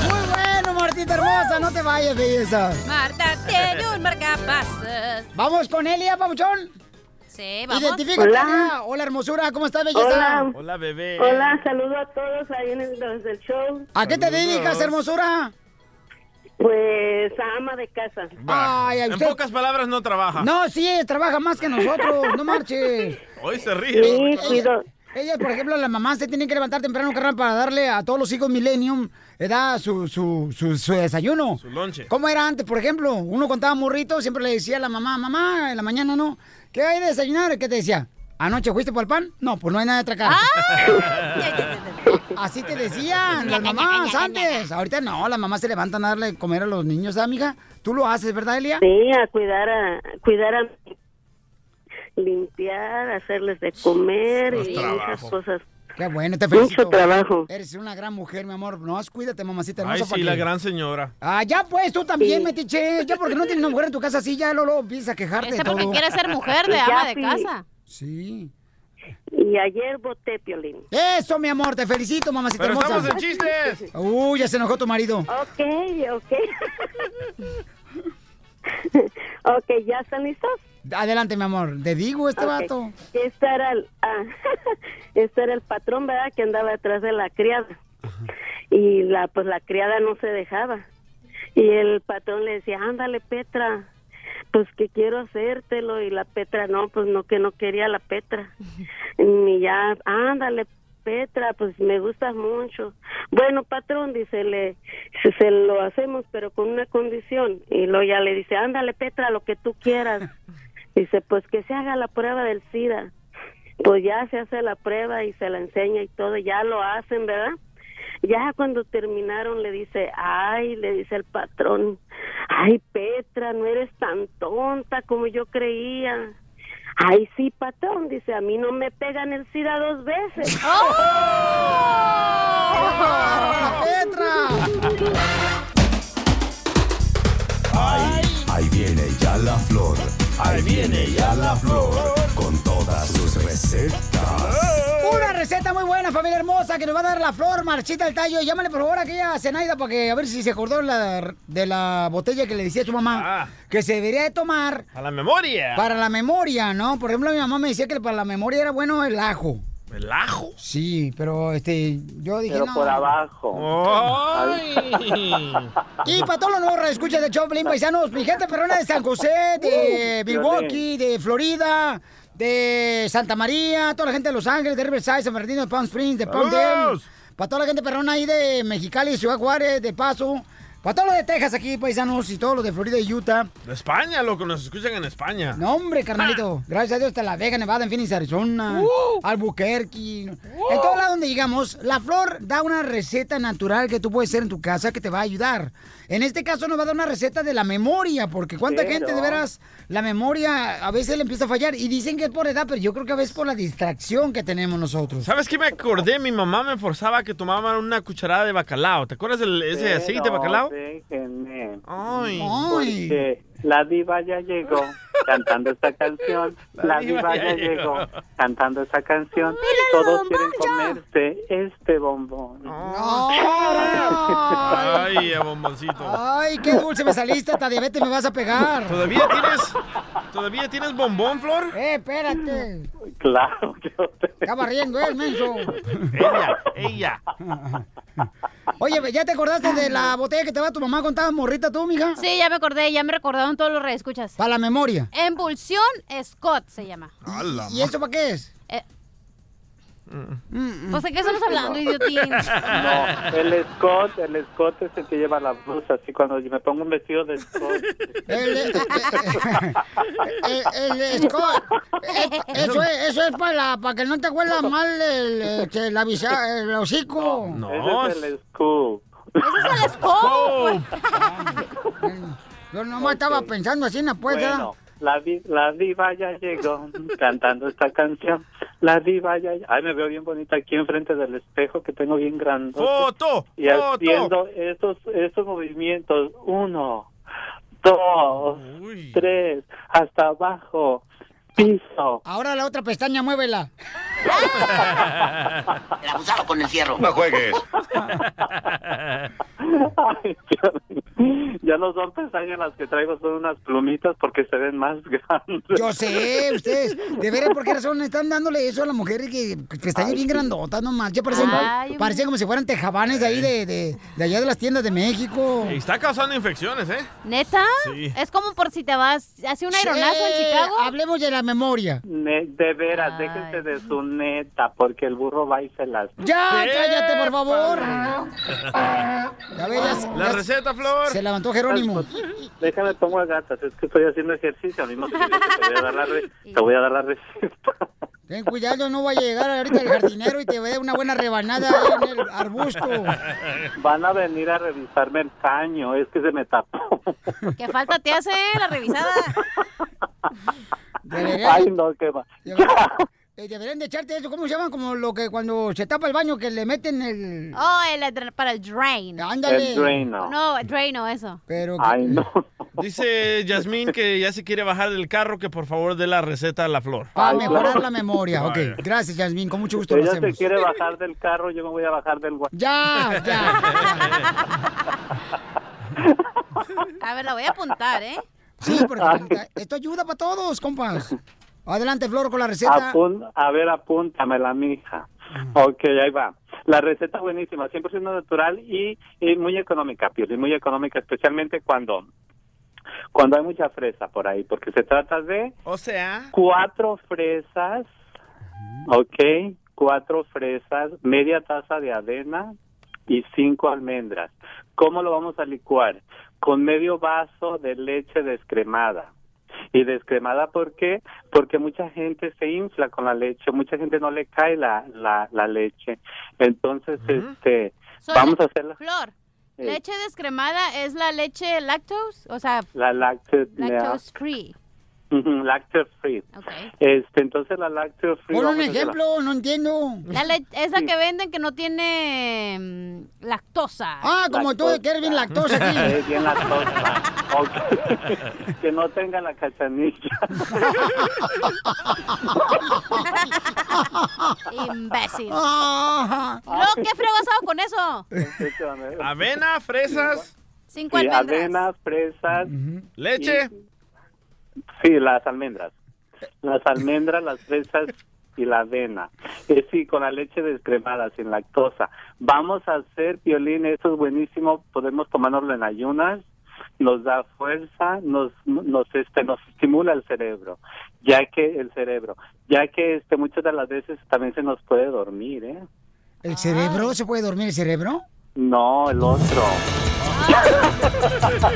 Muy bueno, Martita hermosa. No te vayas, belleza. Marta tiene un marcapasos. Vamos con Elia, papuchón. Sí, vamos. Identifícate. Hola. Hola, hermosura. ¿Cómo estás, belleza? Hola. Hola, bebé. Hola, saludo a todos ahí en el, show. ¿A qué te dedicas, hermosura? Pues ama de casa. Ay, a en usted- pocas palabras no trabaja. No, sí, trabaja más que nosotros. No marches. Hoy se ríe. Sí, cuido. Ellas, por ejemplo, las mamás se tienen que levantar temprano, carnal, para darle a todos los hijos Millennium, ¿verdad? Su, su, su, su desayuno. Su lonche. ¿Cómo era antes, por ejemplo? Uno contaba morrito, siempre le decía a la mamá, mamá, en la mañana no. ¿Qué hay de desayunar? ¿Qué te decía? ¿Anoche fuiste por el pan? No, pues no hay nada de atracar. Así te decían las mamás antes. Ahorita no, las mamás se levantan a darle comer a los niños, ¿ah, amiga? Tú lo haces, ¿verdad, Elia? Sí, a cuidar a cuidar a limpiar, hacerles de comer y trabajo. muchas cosas. Qué bueno, te felicito. Mucho trabajo. Eres una gran mujer, mi amor. No, cuídate, mamacita Ay, hermosa. sí, para la que- gran señora. Ah, ya pues, tú también, Sí. metiche. Ya porque no tienes una mujer en tu casa así, ya luego empiezas a quejarte Ese de porque todo. quiere ser mujer de ama de casa. Sí. Y ayer voté Piolín. Eso, mi amor, te felicito, mamacita Pero hermosa. estamos en chistes. Uy, ya se enojó tu marido. Ok, ok. ok, ¿ya están listos? Adelante, mi amor. Te digo, este Ok. vato. Este era el, ah, este era el patrón, ¿verdad? Que andaba detrás de la criada. Y la, pues la criada no se dejaba. Y el patrón le decía, ándale, Petra, pues que quiero hacértelo. Y la Petra, no, pues no, que no quería la Petra. Y ya, ándale, Petra, pues me gustas mucho. Bueno, patrón, dice, le, se, se lo hacemos, pero con una condición. Y luego ya le dice, ándale, Petra, lo que tú quieras. Dice, pues que se haga la prueba del SIDA. Pues ya se hace la prueba y se la enseña y todo, ya lo hacen, ¿verdad? Ya cuando terminaron le dice, ay, le dice el patrón, ay, Petra, no eres tan tonta como yo creía. Ay, sí, patrón, dice, a mí no me pegan el SIDA dos veces. Ahí, ahí viene ya la flor. Ahí viene ya la flor. Con todas sus recetas. Una receta muy buena, familia hermosa, que nos va a dar la flor, Marchita el tallo. Llámale por favor a aquella Zenaida para que a ver si se acordó la- de la botella que le decía a su mamá Ah. que se debería de tomar A la memoria. para la memoria, ¿no? Por ejemplo, mi mamá me decía que para la memoria era bueno el ajo. ¿El ajo? Sí, pero este, yo dije Pero no. por abajo. ¡Ay! Y para todos los nuevos escuchas de Choplin, paisanos, mi gente perrona de San José, de Milwaukee, de Florida, de Santa María, toda la gente de Los Ángeles, de Riverside, San Bernardino, de Palm Springs, de. ¡Saludos! Para toda la gente perrona ahí de Mexicali, Ciudad Juárez, de Paso, Para todos los de Texas aquí, paisanos, y todos los de Florida y Utah. De España, loco, nos escuchan en España. No, hombre, carnalito. Gracias a Dios está La Vega, Nevada, en Phoenix, Arizona, Albuquerque. En todo lado donde llegamos, la flor da una receta natural que tú puedes hacer en tu casa que te va a ayudar. En este caso nos va a dar una receta de la memoria, porque cuánta Pero- gente de veras la memoria a veces le empieza a fallar y dicen que es por edad, pero yo creo que a veces por la distracción que tenemos nosotros. ¿Sabes qué me acordé? Mi mamá me forzaba a que tomara una cucharada de bacalao. ¿Te acuerdas de ese Pero aceite de bacalao? déjenme. Ay. Porque la diva ya llegó cantando esta canción. La, diva, ya llegó cantando esta canción. Todos quieren comerse este bombón. Ay, el bomboncito. Ay, qué dulce me saliste, hasta diabetes me vas a pegar. ¿Todavía tienes, ¿Todavía tienes bombón, Flor? Eh, espérate. Claro que no te... Estaba riendo, eh, menso. Ella, ella. Oye, ¿ya te acordaste de la botella que te va tu mamá cuando estabas morrita tú, mija? Sí, ya me acordé, ya me recordaron todos los reescuchas. Para la memoria. Impulsión Scott se llama. ¿Y eso para qué es? Eh, Pues de qué estamos hablando, idiotín. No, el Scott, el Scott es el que lleva la blusa, así cuando yo me pongo un vestido de Scott. El, eh, eh, el, el Scott. Eh, Eso es, eso es para, para que no te huela mal el, este, la visa, el hocico. Ese es el Scoop. Ese es el Scoop. Yo nomás estaba pensando así en la puerta. Bueno, la, la diva ya llegó cantando esta canción. La diva ya... Ay, me veo bien bonita aquí enfrente del espejo que tengo bien grande. ¡Foto! Y ¡Foto! haciendo estos, estos movimientos. Uno, dos, tres, hasta abajo, piso. Ahora la otra pestaña, muévela. El abusado con encierro. No juegues. Ay, ya, no son pestañas las que traigo, son unas plumitas porque se ven más grandes. Yo sé, ustedes, de veras, ¿por qué razón están dándole eso a las mujeres que, pestañas bien grandotas nomás? Ya parecen, Ay, parecen como si fueran tejabanes de ahí, de, de, de allá de las tiendas de México. Y está causando infecciones, ¿eh? ¿Neta? Sí. Es como por si te vas, hace un aeronazo en Chicago. Hablemos de la memoria. Ne- de veras, déjense de su neta, porque el burro va y se las... Ya, cállate, por favor. Ya ves, ya se- La ya receta, Flor. Se levantó Jerónimo. Déjame pongo a gatas, es que estoy haciendo ejercicio, al mismo tiempo que te voy a dar la, te voy a dar la receta. Ten cuidado, no va a llegar ahorita el jardinero y te ve una buena rebanada ahí en el arbusto. Van a venir a revisarme el caño, es que se me tapó. ¿Qué falta te hace la revisada? Deberían, Ay, no, qué va. eh, deberían de echarte eso, ¿cómo se llama? Como lo que cuando se tapa el baño que le meten el... Oh, el, para el drain. Ándale. El Drano. No, Drano, eso. Pero Ay, no. Dice Yasmín que ya se quiere bajar del carro, que por favor dé la receta a la Flor. Para mejorar claro. la memoria. Ok, gracias, Yasmín. Con mucho gusto lo Ella se quiere bajar del carro, yo me voy a bajar del Ya, ya. A ver, la voy a apuntar, ¿eh? Sí, porque esto ayuda para todos, compas. Adelante, Flor, con la receta. Apun- a ver, apúntamela, mija. Ok, ahí va. La receta buenísima, 100% natural y, y muy económica, Pioli, muy económica, especialmente cuando cuando hay mucha fresa por ahí, porque se trata de O sea, cuatro fresas, ok, cuatro fresas, media taza de avena y cinco almendras. ¿Cómo lo vamos a licuar? Con medio vaso de leche descremada. Y descremada, ¿por qué? Porque mucha gente se infla con la leche, mucha gente no le cae la, la, la leche. Entonces, este, So, vamos a hacer la, Flor, Eh. leche descremada es la leche lactose, o sea, la lactose, lactose free. Lactose free. Este, entonces la lactose free. Pon un la- ejemplo, no entiendo. La le- es la que venden que no tiene mm, lactosa. Ah, como tú, que eres bien lactosa aquí. Es bien lactosa. Que no tenga la cachanilla. Imbécil. Luego, ¿qué asado con eso? avena, fresas, Cinco Sí, almendras. avena, fresas. leche. Sí, las almendras. Las almendras, las fresas y la avena. Eh, sí, con la leche descremada, sin lactosa. Vamos a hacer violín, eso es buenísimo. Podemos tomárnoslo en ayunas. Nos da fuerza, nos, nos, este, nos estimula el cerebro, ya que el cerebro, ya que este, muchas de las veces también se nos puede dormir, ¿eh? ¿El cerebro? ¿Se puede dormir el cerebro? No, el otro.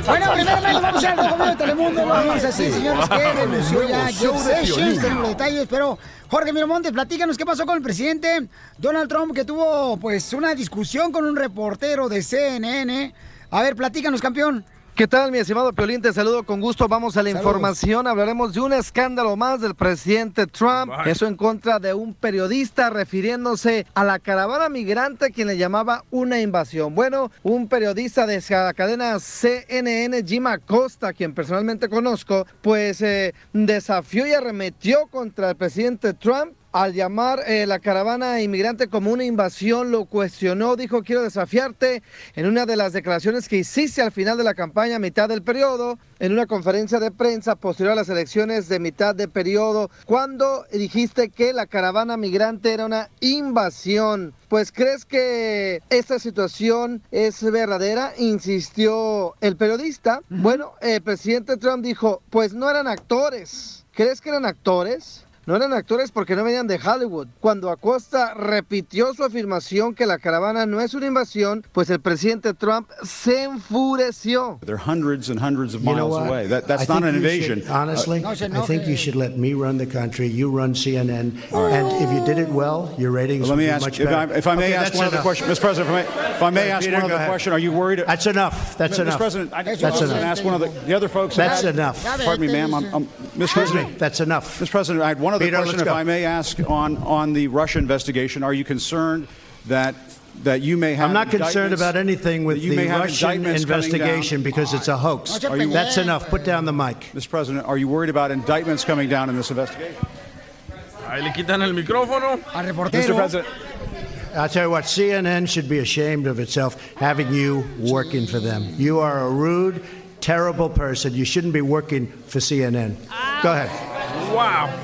Bueno, primeramente vamos a ir al de Telemundo. Vamos así, señores, que denunció ya de Sessions. Tenemos los detalles, pero Jorge Miramontes, platícanos qué pasó con el presidente Donald Trump, que tuvo pues una discusión con un reportero de CNN. A ver, platícanos, campeón. ¿Qué tal, mi estimado Piolín? Te saludo con gusto. Vamos a la Saludos. información. Hablaremos de un escándalo más del presidente Trump. Bye. Eso en contra de un periodista refiriéndose a la caravana migrante quien le llamaba una invasión. Bueno, un periodista de la cadena CNN, Jim Acosta, quien personalmente conozco, pues eh, desafió y arremetió contra el presidente Trump al llamar eh, la caravana inmigrante como una invasión, lo cuestionó, dijo quiero desafiarte en una de las declaraciones que hiciste al final de la campaña, a mitad del periodo, en una conferencia de prensa posterior a las elecciones de mitad de periodo, cuando dijiste que la caravana migrante era una invasión. Pues crees que esta situación es verdadera, insistió el periodista. Bueno, el presidente Trump dijo, pues no eran actores. ¿Crees que eran actores? No eran actores porque no venían de Hollywood. Cuando Acosta repitió su afirmación que la caravana no es una invasión, pues el presidente Trump se enfureció. They're hundreds and hundreds of You know miles away. That, that's I not an invasion. should- honestly, No se I think you should let me run the country. You run CNN, and if you did it well, your ratings Let would me be ask, much if I, better. if I may Okay, ask that's one other enough. question, Mr. President, if I may, if I may ask Peter, one other ahead. question, are you worried? That's enough. That's Mr. enough. President, I just That's enough. ask one of the, the other folks. That's enough. Pardon me, ma'am. I'm, I'm, Mr. President. That's enough. Mr. President, I had one other Peter, question, if. I may ask, on, on the Russia investigation. Are you concerned that, that you may have I'm not concerned about anything with you the may have Russian indictments coming down? investigation because it's a hoax. You- That's enough. Put down the mic. Mr. President, are you worried about indictments coming down in this investigation? Ahí le quitan el micrófono. Mr. President. I'll tell you what, CNN should be ashamed of itself having you working for them. You are a rude, terrible person. You shouldn't be working for CNN. Go ahead. Wow.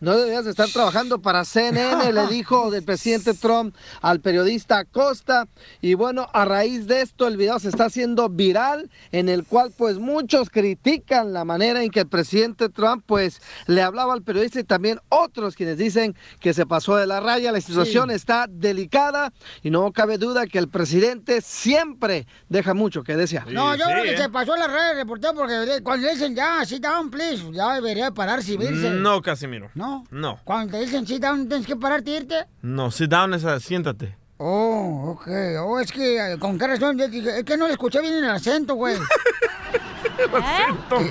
No deberías de estar trabajando para CNN, le dijo el presidente Trump al periodista Acosta. Y bueno, a raíz de esto el video se está haciendo viral, en el cual pues muchos critican la manera en que el presidente Trump pues le hablaba al periodista y también otros quienes dicen que se pasó de la raya. La situación Sí. está delicada y no cabe duda que el presidente siempre deja mucho que desear. No, yo creo que ¿eh? se pasó la de reportero porque cuando dicen ya, sit down, please, ya debería pararse y irse. No, Casimiro. ¿No? No. Cuando te dicen sit down, tienes que pararte y irte. No, sit down es a- siéntate. Oh, ok. Oh, es que eh, con qué razón, es que no le escuché bien el acento, güey.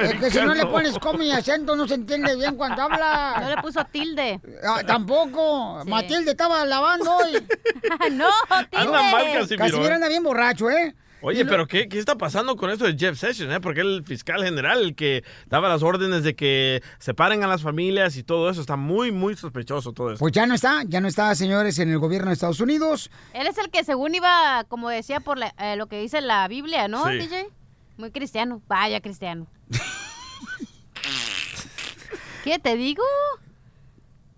Es que si no le pones como y acento no se entiende bien cuando habla. No le puso tilde. Ah, tampoco. Matilde estaba lavando hoy. no, tilde. Anda mal, Casimiro, Casimiro ¿eh? anda bien borracho, ¿eh? Oye, pero qué, ¿qué está pasando con esto de Jeff Sessions? Eh? Porque el fiscal general, el que daba las órdenes de que separen a las familias y todo eso, está muy, muy sospechoso todo eso. Pues ya no está, ya no está, señores, en el gobierno de Estados Unidos. Él es el que según iba, como decía, por la- eh, lo que dice la Biblia, ¿no, Sí. DJ? Muy cristiano. Vaya cristiano. ¿Qué te digo?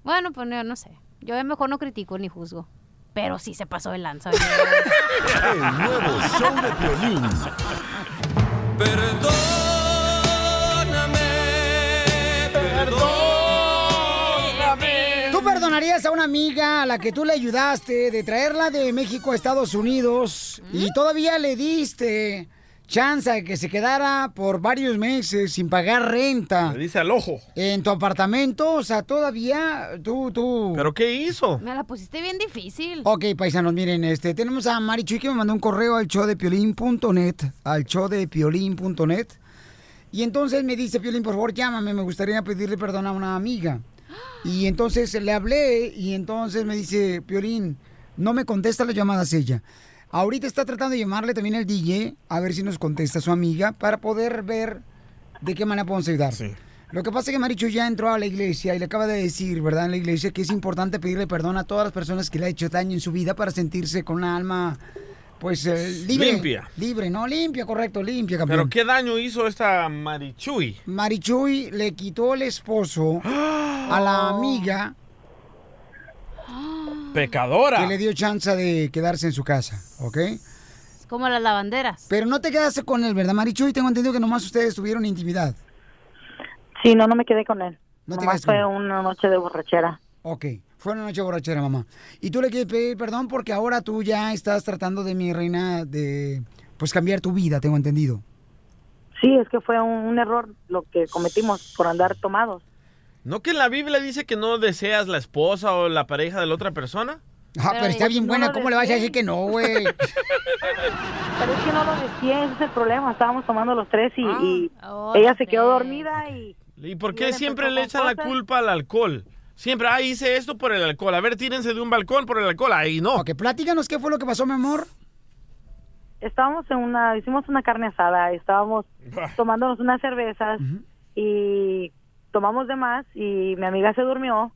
Bueno, pues no, no sé. Yo mejor no critico ni juzgo. Pero sí se pasó de lanza. El nuevo show de Piolín. ¿Tú perdonarías a una amiga a la que tú le ayudaste de traerla de México a Estados Unidos y todavía le diste chance de que se quedara por varios meses sin pagar renta? Le dice al ojo. En tu apartamento, o sea, todavía tú, tú... ¿Pero qué hizo? Me la pusiste bien difícil. Ok, paisanos, miren, este, tenemos a Marichuy que me mandó un correo al showdepiolín.net, al showdepiolín.net. Y entonces me dice, Piolín, por favor, llámame, me gustaría pedirle perdón a una amiga. Y entonces le hablé y entonces me dice, Piolín, no me contesta las llamadas ella. Ahorita está tratando de llamarle también el DJ a ver si nos contesta su amiga para poder ver de qué manera podemos ayudar. Lo que pasa es que Marichu ya entró a la iglesia y le acaba de decir, ¿verdad? En la iglesia que es importante pedirle perdón a todas las personas que le ha hecho daño en su vida para sentirse con una alma, pues, eh, libre. Limpia. Libre, no, limpia, correcto, limpia, campeón. ¿Pero qué daño hizo esta Marichuy? Marichuy le quitó el esposo a la amiga Pecadora. que le dio chance de quedarse en su casa, ¿ok? Como las lavanderas. Pero no te quedaste con él, ¿verdad, Marichuy? Tengo entendido que nomás ustedes tuvieron intimidad. Sí, no, no me quedé con él. No te Nomás quedaste con fue una noche de borrachera. Ok, fue una noche borrachera, mamá. Y tú le quieres pedir perdón porque ahora tú ya estás tratando de mi reina de pues cambiar tu vida, tengo entendido. Sí, es que fue un, un error lo que cometimos por andar tomados. ¿No que en la Biblia dice que no deseas la esposa o la pareja de la otra persona? Ah, pero está bien no buena, ¿cómo le vas a decir que no, güey? Pero es que no lo decía, ese es el problema. Estábamos tomando los tres y, y Oh, ella se quedó dormida y ¿Y por qué siempre le echan la culpa al alcohol? Siempre, ah, hice esto por el alcohol. A ver, tírense de un balcón por el alcohol. Ahí no. Ok, platícanos qué fue lo que pasó, mi amor. estábamos en una, hicimos una carne asada, estábamos tomándonos unas cervezas y tomamos de más y mi amiga se durmió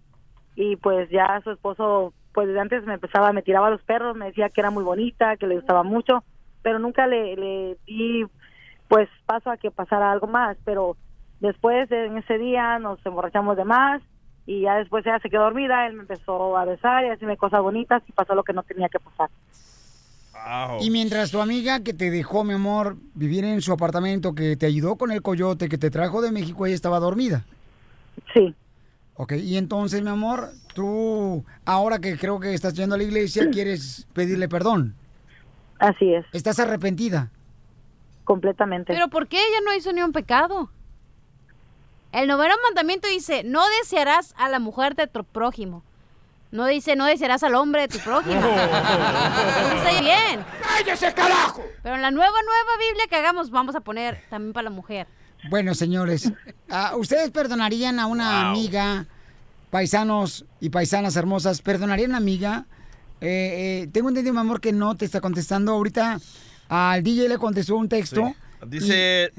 y pues ya su esposo, pues desde antes me empezaba, me tiraba a los perros, me decía que era muy bonita, que le gustaba mucho, pero nunca le, le di pues paso a que pasara algo más, pero después en ese día nos emborrachamos de más y ya después ella se quedó dormida, él me empezó a besar y a decirme cosas bonitas y pasó lo que no tenía que pasar. Y mientras tu amiga que te dejó, mi amor, vivir en su apartamento, que te ayudó con el coyote, que te trajo de México, ella estaba dormida. Sí. Ok, y entonces, mi amor, tú, ahora que creo que estás yendo a la iglesia, quieres pedirle perdón. Así es. ¿Estás arrepentida? Completamente. Pero ¿por qué ella no hizo ni un pecado? El noveno mandamiento dice, no desearás a la mujer de tu prójimo. No dice, no desearás al hombre de tu prójimo. Entonces, bien. ¡Cállese, carajo! Pero en la nueva, nueva Biblia que hagamos, vamos a poner también para la mujer. Bueno, señores, ah, ¿ustedes perdonarían a una amiga, paisanos y paisanas hermosas, perdonarían a una amiga? Eh, eh, tengo entendido, mi amor, que no te está contestando. Ahorita al DJ le contestó un texto Dice.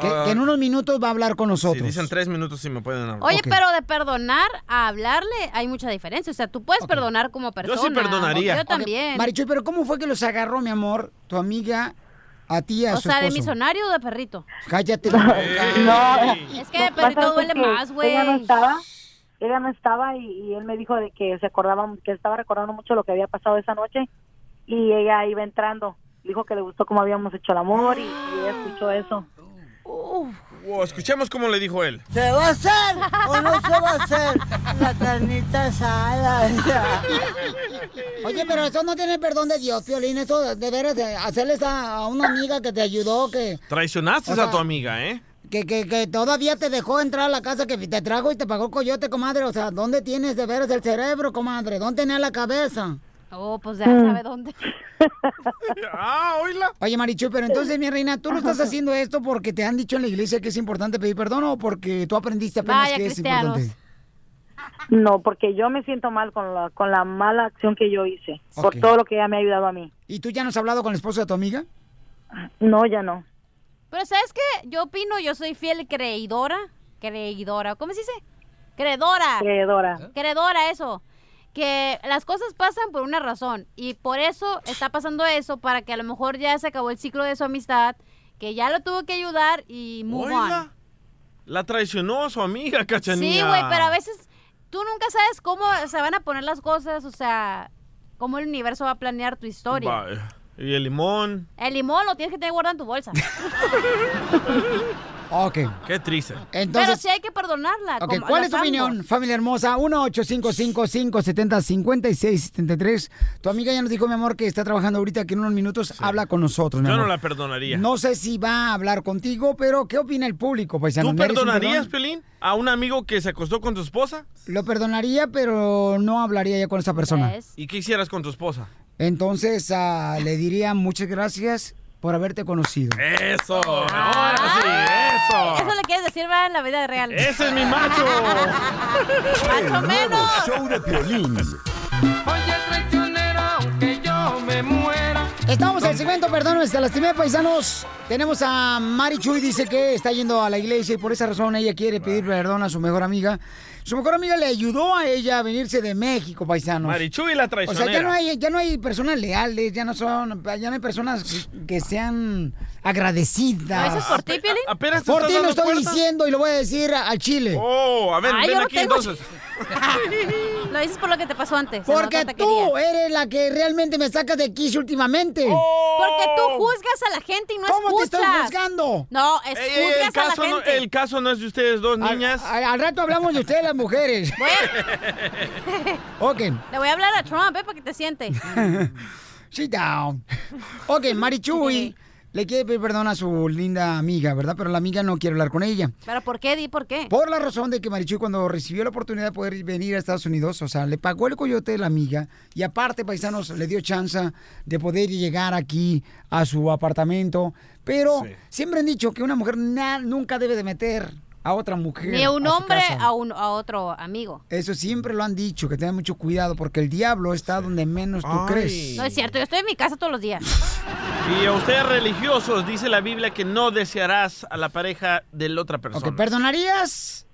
que, que en unos minutos va a hablar con Sí, nosotros. dicen tres minutos si me pueden hablar. Oye, pero de perdonar a hablarle hay mucha diferencia. O sea, tú puedes perdonar como persona. Yo también. Ok, Marichuy, pero ¿cómo fue que los agarró, mi amor, tu amiga, a ti a o su sea, de esposo? misionario o de perrito. Cállate. la boca. No, Es que de perrito duele más, güey. Ella no estaba, ella no estaba y, y él me dijo de que se acordaba, que estaba recordando mucho lo que había pasado esa noche y ella iba entrando. Dijo que le gustó cómo habíamos hecho el amor y, y ella escuchó eso. Wow, escuchemos cómo le dijo él. ¿Se va a hacer o no se va a hacer la carnita asada? Oye, pero eso no tiene perdón de Dios, Piolín. Eso de veras, de hacerles a, a una amiga que te ayudó, que, Traicionaste O sea- a tu amiga, ¿eh? que, que, que todavía te dejó entrar a la casa, que te trajo y te pagó el coyote, comadre. O sea, ¿dónde tienes de veras el cerebro, comadre? ¿Dónde tenés la cabeza? Oh, pues ya sabe dónde. ah, oíla. Oye, Marichu, pero entonces, mi reina, ¿tú no estás haciendo esto porque te han dicho en la iglesia que es importante pedir perdón o porque tú aprendiste apenas Vaya, que es cristianos. importante? No, porque yo me siento mal con la, con la mala acción que yo hice, por todo lo que ella me ha ayudado a mí. ¿Y tú ya no has hablado con el esposo de tu amiga? No, ya no. Pero ¿sabes qué? Yo opino, yo soy fiel creidora. Creidora. ¿Cómo se dice? Creedora. Creedora. Creedora, eso. Que las cosas pasan por una razón. Y por eso está pasando eso, para que a lo mejor ya se acabó el ciclo de su amistad, que ya lo tuvo que ayudar y move on. Oíla. La traicionó a su amiga, cachanilla. Sí, güey, pero a veces tú nunca sabes cómo se van a poner las cosas, o sea, cómo el universo va a planear tu historia. Y el limón. El limón lo tienes que tener guardado en tu bolsa. Ok. Qué triste. Entonces, Pero sí hay que perdonarla. Ok, como- ¿cuál es tu ambos. opinión, familia hermosa? 1-855-570-5673. Tu amiga ya nos dijo, mi amor, que está trabajando ahorita, que en unos minutos habla con nosotros, mi Yo no la perdonaría. No sé si va a hablar contigo, pero ¿qué opina el público, paisano? ¿Tú ¿Mereces un perdonarías? Pelín, a un amigo que se acostó con tu esposa? Lo perdonaría, pero no hablaría ya con esa persona. ¿Y qué hicieras con tu esposa? Entonces, ah, le diría muchas gracias por haberte conocido. Eso, ahora sí, eso. Eso le quieres decir, va en la vida real. Ese es mi macho. Macho menos. Show de. Oye, traicionero, aunque yo me muera. Estamos en el segmento Perdón, te lastimé, paisanos. Tenemos a Mari Chuy, dice que está yendo a la iglesia y por esa razón ella quiere pedir perdón a su mejor amiga. Su mejor amiga le ayudó a ella a venirse de México, paisanos. Marichuy la O traicionera. sea, ya no hay, ya no hay personas leales, ya no son, ya no hay personas que, que sean agradecidas. ¿Eso es por ti, Piolín? Apenas te Por ti lo estoy diciendo y lo voy a decir a- al Chile. Oh, a ver, Ay, ven yo no aquí tengo entonces. Lo dices por lo que te pasó antes. Porque te tú eres la que realmente me sacas de quicio últimamente. Porque tú juzgas a la gente y no ¿Cómo te escuchas. estoy juzgando? No, es Ey, ey, el, juzgas a la caso no, gente. el caso no es de ustedes dos niñas. Al, al rato hablamos de ustedes, las mujeres. ok. Le voy a hablar a Trump, ¿eh? Para que te siente. Sit down. Ok, Marichuy le quiere pedir perdón a su linda amiga, ¿verdad? Pero la amiga no quiere hablar con ella. ¿Pero por qué? Di por qué. Por la razón de que Marichuy cuando recibió la oportunidad de poder venir a Estados Unidos, o sea, le pagó el coyote de la amiga y aparte, paisanos, le dio chance de poder llegar aquí a su apartamento. Pero siempre han dicho que una mujer na- nunca debe de meter a otra mujer. Ni un a su hombre casa. a, un, a otro amigo. Eso siempre lo han dicho, que tengan mucho cuidado porque el diablo está donde menos tú Ay. crees. No es cierto, yo estoy en mi casa todos los días. Y a ustedes religiosos dice la Biblia que no desearás a la pareja de la otra persona. Ok, ¿perdonarías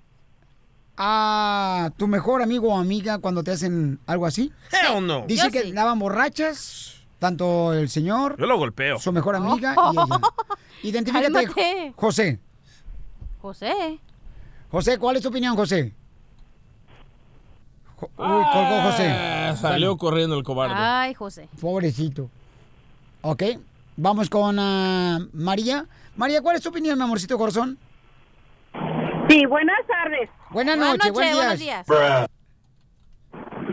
a tu mejor amigo o amiga cuando te hacen algo así? Hell no. Dice Yo que sí. daban borrachas, tanto el señor, Yo lo golpeo. su mejor amiga y ella. Identifícate, Cálmate. José. José. José, ¿cuál es tu opinión, José? Jo- Uy, colgó José. Ah, salió corriendo el cobarde. Ay, José. Pobrecito. Ok, vamos con ah, María. María, ¿cuál es tu opinión, mi amorcito corazón? Sí, buenas tardes. Buenas noches, buenos días.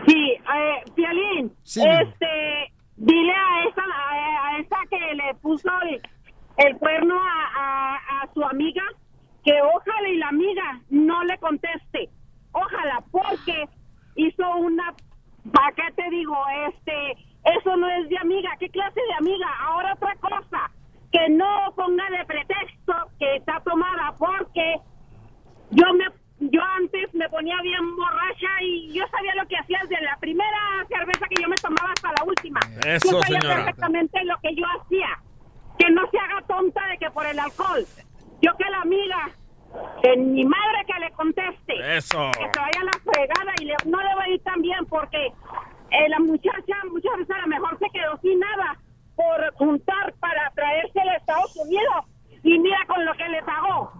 Sí, eh, Pialín, Sí, este, dile a esa, a, a esa que le puso el, el cuerno a, a- a su amiga que ojalá y la amiga no le conteste. Ojalá, porque hizo una, ¿para qué te digo? Este, eso no es de amiga. ¿Qué clase de amiga? Ahora otra cosa, que no ponga de pretexto que está tomada porque yo me yo antes me ponía bien borracha y yo sabía lo que hacía desde la primera cerveza que yo me tomaba hasta la última. Eso, yo sabía señora. perfectamente lo que yo hacía. Que no se haga tonta de que por el alcohol. Yo que la amiga, que mi madre que le conteste. Eso. Que se vaya a la fregada y le- no le va a ir tan bien porque eh, la muchacha muchas veces a lo mejor se quedó sin nada por juntar para traerse a Estados Unidos y mira con lo que le pagó.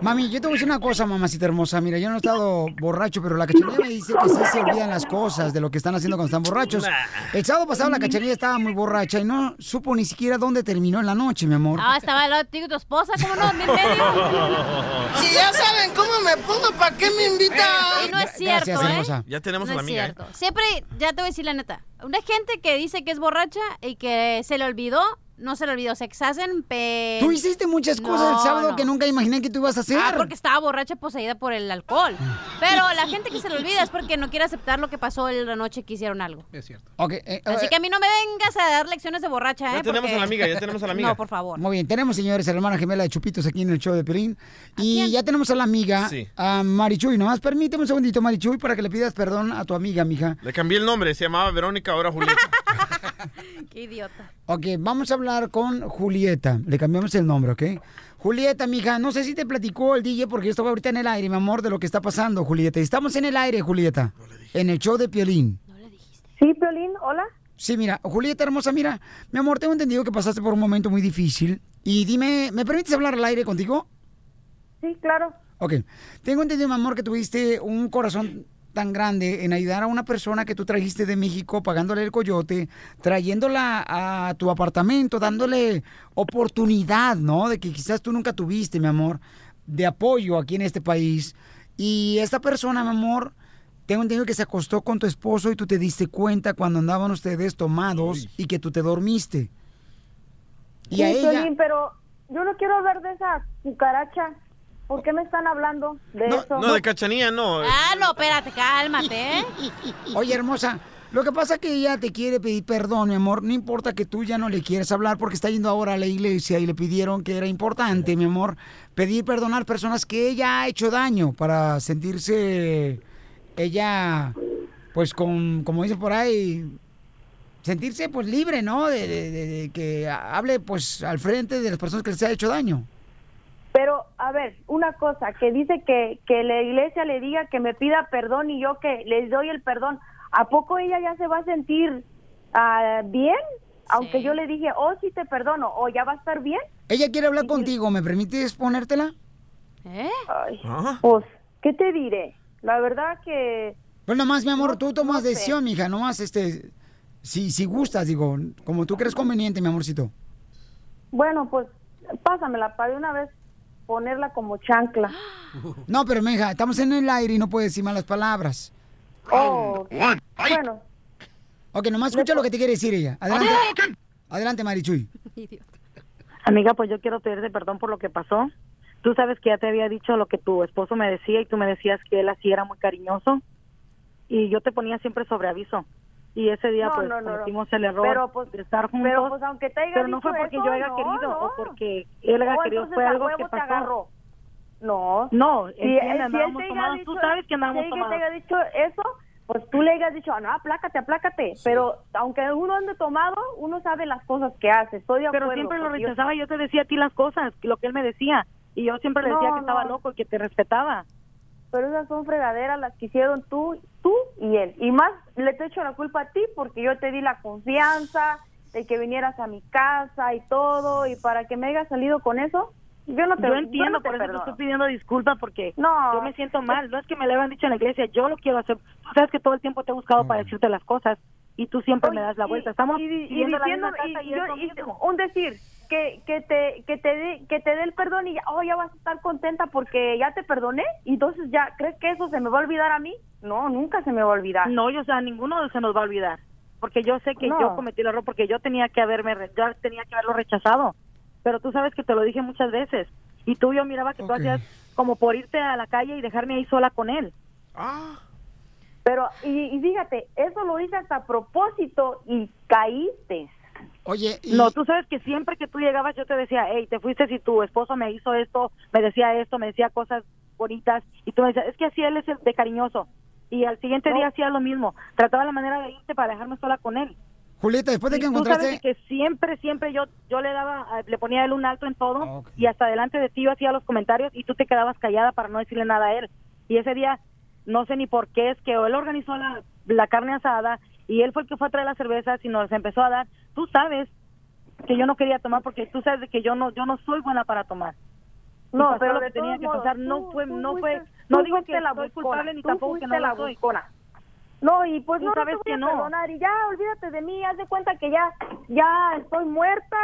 Mami, yo te voy a decir una cosa, mamacita hermosa. Mira, yo no he estado borracho, pero la cachanilla me dice que sí se olvidan las cosas de lo que están haciendo cuando están borrachos. El sábado pasado la cachanilla estaba muy borracha y no supo ni siquiera dónde terminó en la noche, mi amor. Ah, estaba al lado de ti, tu esposa, ¿cómo no? Medio. Si ya saben cómo me pongo, ¿para qué me invitan? Y no es cierto, Gracias, ¿eh? hermosa. Ya tenemos No a la es amiga. ¿eh? Siempre, ya te voy a decir la neta, una gente que dice que es borracha y que se le olvidó, no se le olvidó, se hacen pe... Tú hiciste muchas cosas el sábado no. que nunca imaginé que tú ibas a hacer. Ah, porque estaba borracha poseída por el alcohol. Pero la gente que se le olvida es porque no quiere aceptar lo que pasó en la noche que hicieron algo. Es cierto. Eh, Así eh, que a mí no me vengas a dar lecciones de borracha, ¿eh? Ya tenemos porque- a la amiga, ya tenemos a la amiga. No, por favor. Muy bien, tenemos, señores, a la hermana gemela de Chupitos aquí en el show de Pelín. Y ya tenemos a la amiga, Sí. a Marichuy. Nomás permíteme un segundito, Marichuy, para que le pidas perdón a tu amiga, mija. Le cambié el nombre, se llamaba Verónica, ahora Julieta. Qué idiota. Ok, vamos a hablar con Julieta. Le cambiamos el nombre, ¿ok? Julieta, mija, no sé si te platicó el DJ porque yo estaba ahorita en el aire, mi amor, de lo que está pasando, Julieta. Estamos en el aire, Julieta. En el show de Piolín. Sí, Piolín, hola. Sí, mira, Julieta hermosa, mira, mi amor, tengo entendido que pasaste por un momento muy difícil. Y dime, ¿me permites hablar al aire contigo? Sí, claro. Ok. Tengo entendido, mi amor, que tuviste un corazón tan grande en ayudar a una persona que tú trajiste de México, pagándole el coyote, trayéndola a tu apartamento, dándole oportunidad, ¿no? De que quizás tú nunca tuviste, mi amor, de apoyo aquí en este país. Y esta persona, mi amor, tengo entendido que se acostó con tu esposo y tú te diste cuenta cuando andaban ustedes tomados y que tú te dormiste. Y sí, a ella... Pero yo no quiero hablar de esa cucaracha. ¿Por qué me están hablando de eso? No, de cachanilla no. Ah, no, espérate, cálmate, ¿eh? Oye, hermosa, lo que pasa es que ella te quiere pedir perdón, mi amor. No importa que tú ya no le quieras hablar porque está yendo ahora a la iglesia y le pidieron que era importante, mi amor, pedir perdón a personas que ella ha hecho daño para sentirse ella, pues, con, como dice por ahí, sentirse pues libre, ¿no? De, de- de- de que hable pues al frente de las personas que les ha hecho daño. Pero, a ver, una cosa, que dice que, que la iglesia le diga que me pida perdón y yo que les doy el perdón. ¿A poco ella ya se va a sentir ah, bien? Aunque yo le dije, oh, sí te perdono, o ya va a estar bien. Ella quiere hablar contigo, ¿me permites ponértela? ¿Eh? Ay, Pues, ¿qué te diré? La verdad que... Pues nomás, mi amor, tú tomas no sé. decisión, mija, nomás, este, si, si gustas, digo, como tú crees conveniente, mi amorcito. Bueno, pues, pásamela para de una vez ponerla como chancla. No, pero, mija, estamos en el aire y no puedes decir malas palabras. Oh, bueno, Ok, nomás escucha lo que te quiere decir ella. Adelante. Adelante, Marichuy. Amiga, pues yo quiero pedirte perdón por lo que pasó. Tú sabes que ya te había dicho lo que tu esposo me decía y tú me decías que él así era muy cariñoso y yo te ponía siempre sobre aviso. Y ese día No, pues no, no, cometimos el error Pero, pues, de estar juntos. pero, pues, aunque te haya pero no dicho fue porque eso, yo haya no, querido no. o porque él haya querido, fue algo que pasó. agarró. No. No, Si- entiende, si él andábamos te haya tomados. Tú dicho- sabes que andábamos si él te haya dicho eso, pues tú le hayas dicho, no, aplácate, aplácate. Pero aunque uno ande tomado, uno sabe las cosas que hace. Estoy de acuerdo. Pero siempre lo rechazaba yo te decía a ti las cosas, lo que él me decía. Y yo siempre le decía No, que estaba loco y que te respetaba. Pero esas son fregaderas las que hicieron tú, tú y él. Y más le te echo la culpa a ti porque yo te di la confianza de que vinieras a mi casa y todo. Y para que me hayas salido con eso, yo no te yo entiendo, no te por eso te estoy pidiendo disculpas porque No. yo me siento mal. No es que me lo hayan dicho en la iglesia, yo lo quiero hacer. Tú sabes que todo el tiempo te he buscado para decirte las cosas y tú siempre me das la vuelta. Estamos y, y la diciendo y, y, yo- y un decir que que te que te dé que te dé el perdón y ya, oh ya vas a estar contenta porque ya te perdoné y entonces ya crees que eso se me va a olvidar a mí no nunca se me va a olvidar No, yo, o sea, ninguno se nos va a olvidar. Porque yo sé que No. yo cometí el error, porque yo tenía que haberme, re- yo tenía que haberlo rechazado. Pero tú sabes que te lo dije muchas veces. Y tú yo miraba que tú hacías como por irte a la calle y dejarme ahí sola con él. pero y, y fíjate eso lo hice hasta a propósito y caíste Oye, No, tú sabes que siempre que tú llegabas yo te decía, hey, te fuiste si tu esposo me hizo esto, me decía esto, me decía cosas bonitas. Y tú me decías, es que así él es el de cariñoso. Y al siguiente No. día hacía lo mismo. Trataba la manera de irte para dejarme sola con él. Julieta, después de que tú sabes que siempre, siempre yo yo le daba, le ponía a él un alto en todo y hasta delante de ti yo hacía los comentarios y tú te quedabas callada para no decirle nada a él. Y ese día, no sé ni por qué, es que él organizó la, la carne asada y él fue el que fue a traer las cervezas y nos empezó a dar. Tú sabes que yo no quería tomar porque tú sabes que yo no yo no soy buena para tomar. No pasó pero lo que tenía que pasar tú- no fue no fuiste- fue no digo que la soy culpable ni tampoco que no la soy. buscona. No, y pues no, sabes no te voy que a no. perdonar y ya, olvídate de mí, haz de cuenta que ya, ya estoy muerta,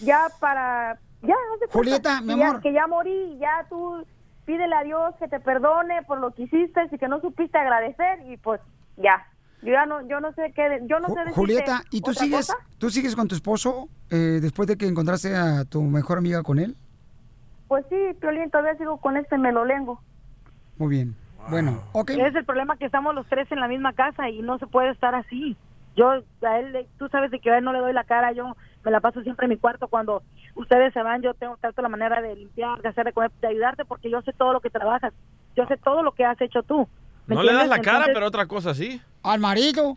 ya para, ya, haz de cuenta Julieta, mi que ya- amor. que ya morí, ya tú pídele a Dios que te perdone por lo que hiciste y que no supiste agradecer y pues ya, yo ya no, yo no sé qué, yo no sé decirte Julieta, ¿y tú sigues, cosa. tú sigues con tu esposo eh, después de que encontraste a tu mejor amiga con él? Pues sí, Piolín, todavía sigo con este melolengo. Muy bien. Bueno, ok. Es el problema que estamos los tres en la misma casa y no se puede estar así. Yo, a él, le- tú sabes de que a él no le doy la cara, yo me la paso siempre en mi cuarto. Cuando ustedes se van, yo tengo trato la manera de limpiar, de hacer de comer, de ayudarte porque yo sé todo lo que trabajas. Yo sé todo lo que has hecho tú. ¿me No le das la cara, Entonces- pero otra cosa sí. Al marido.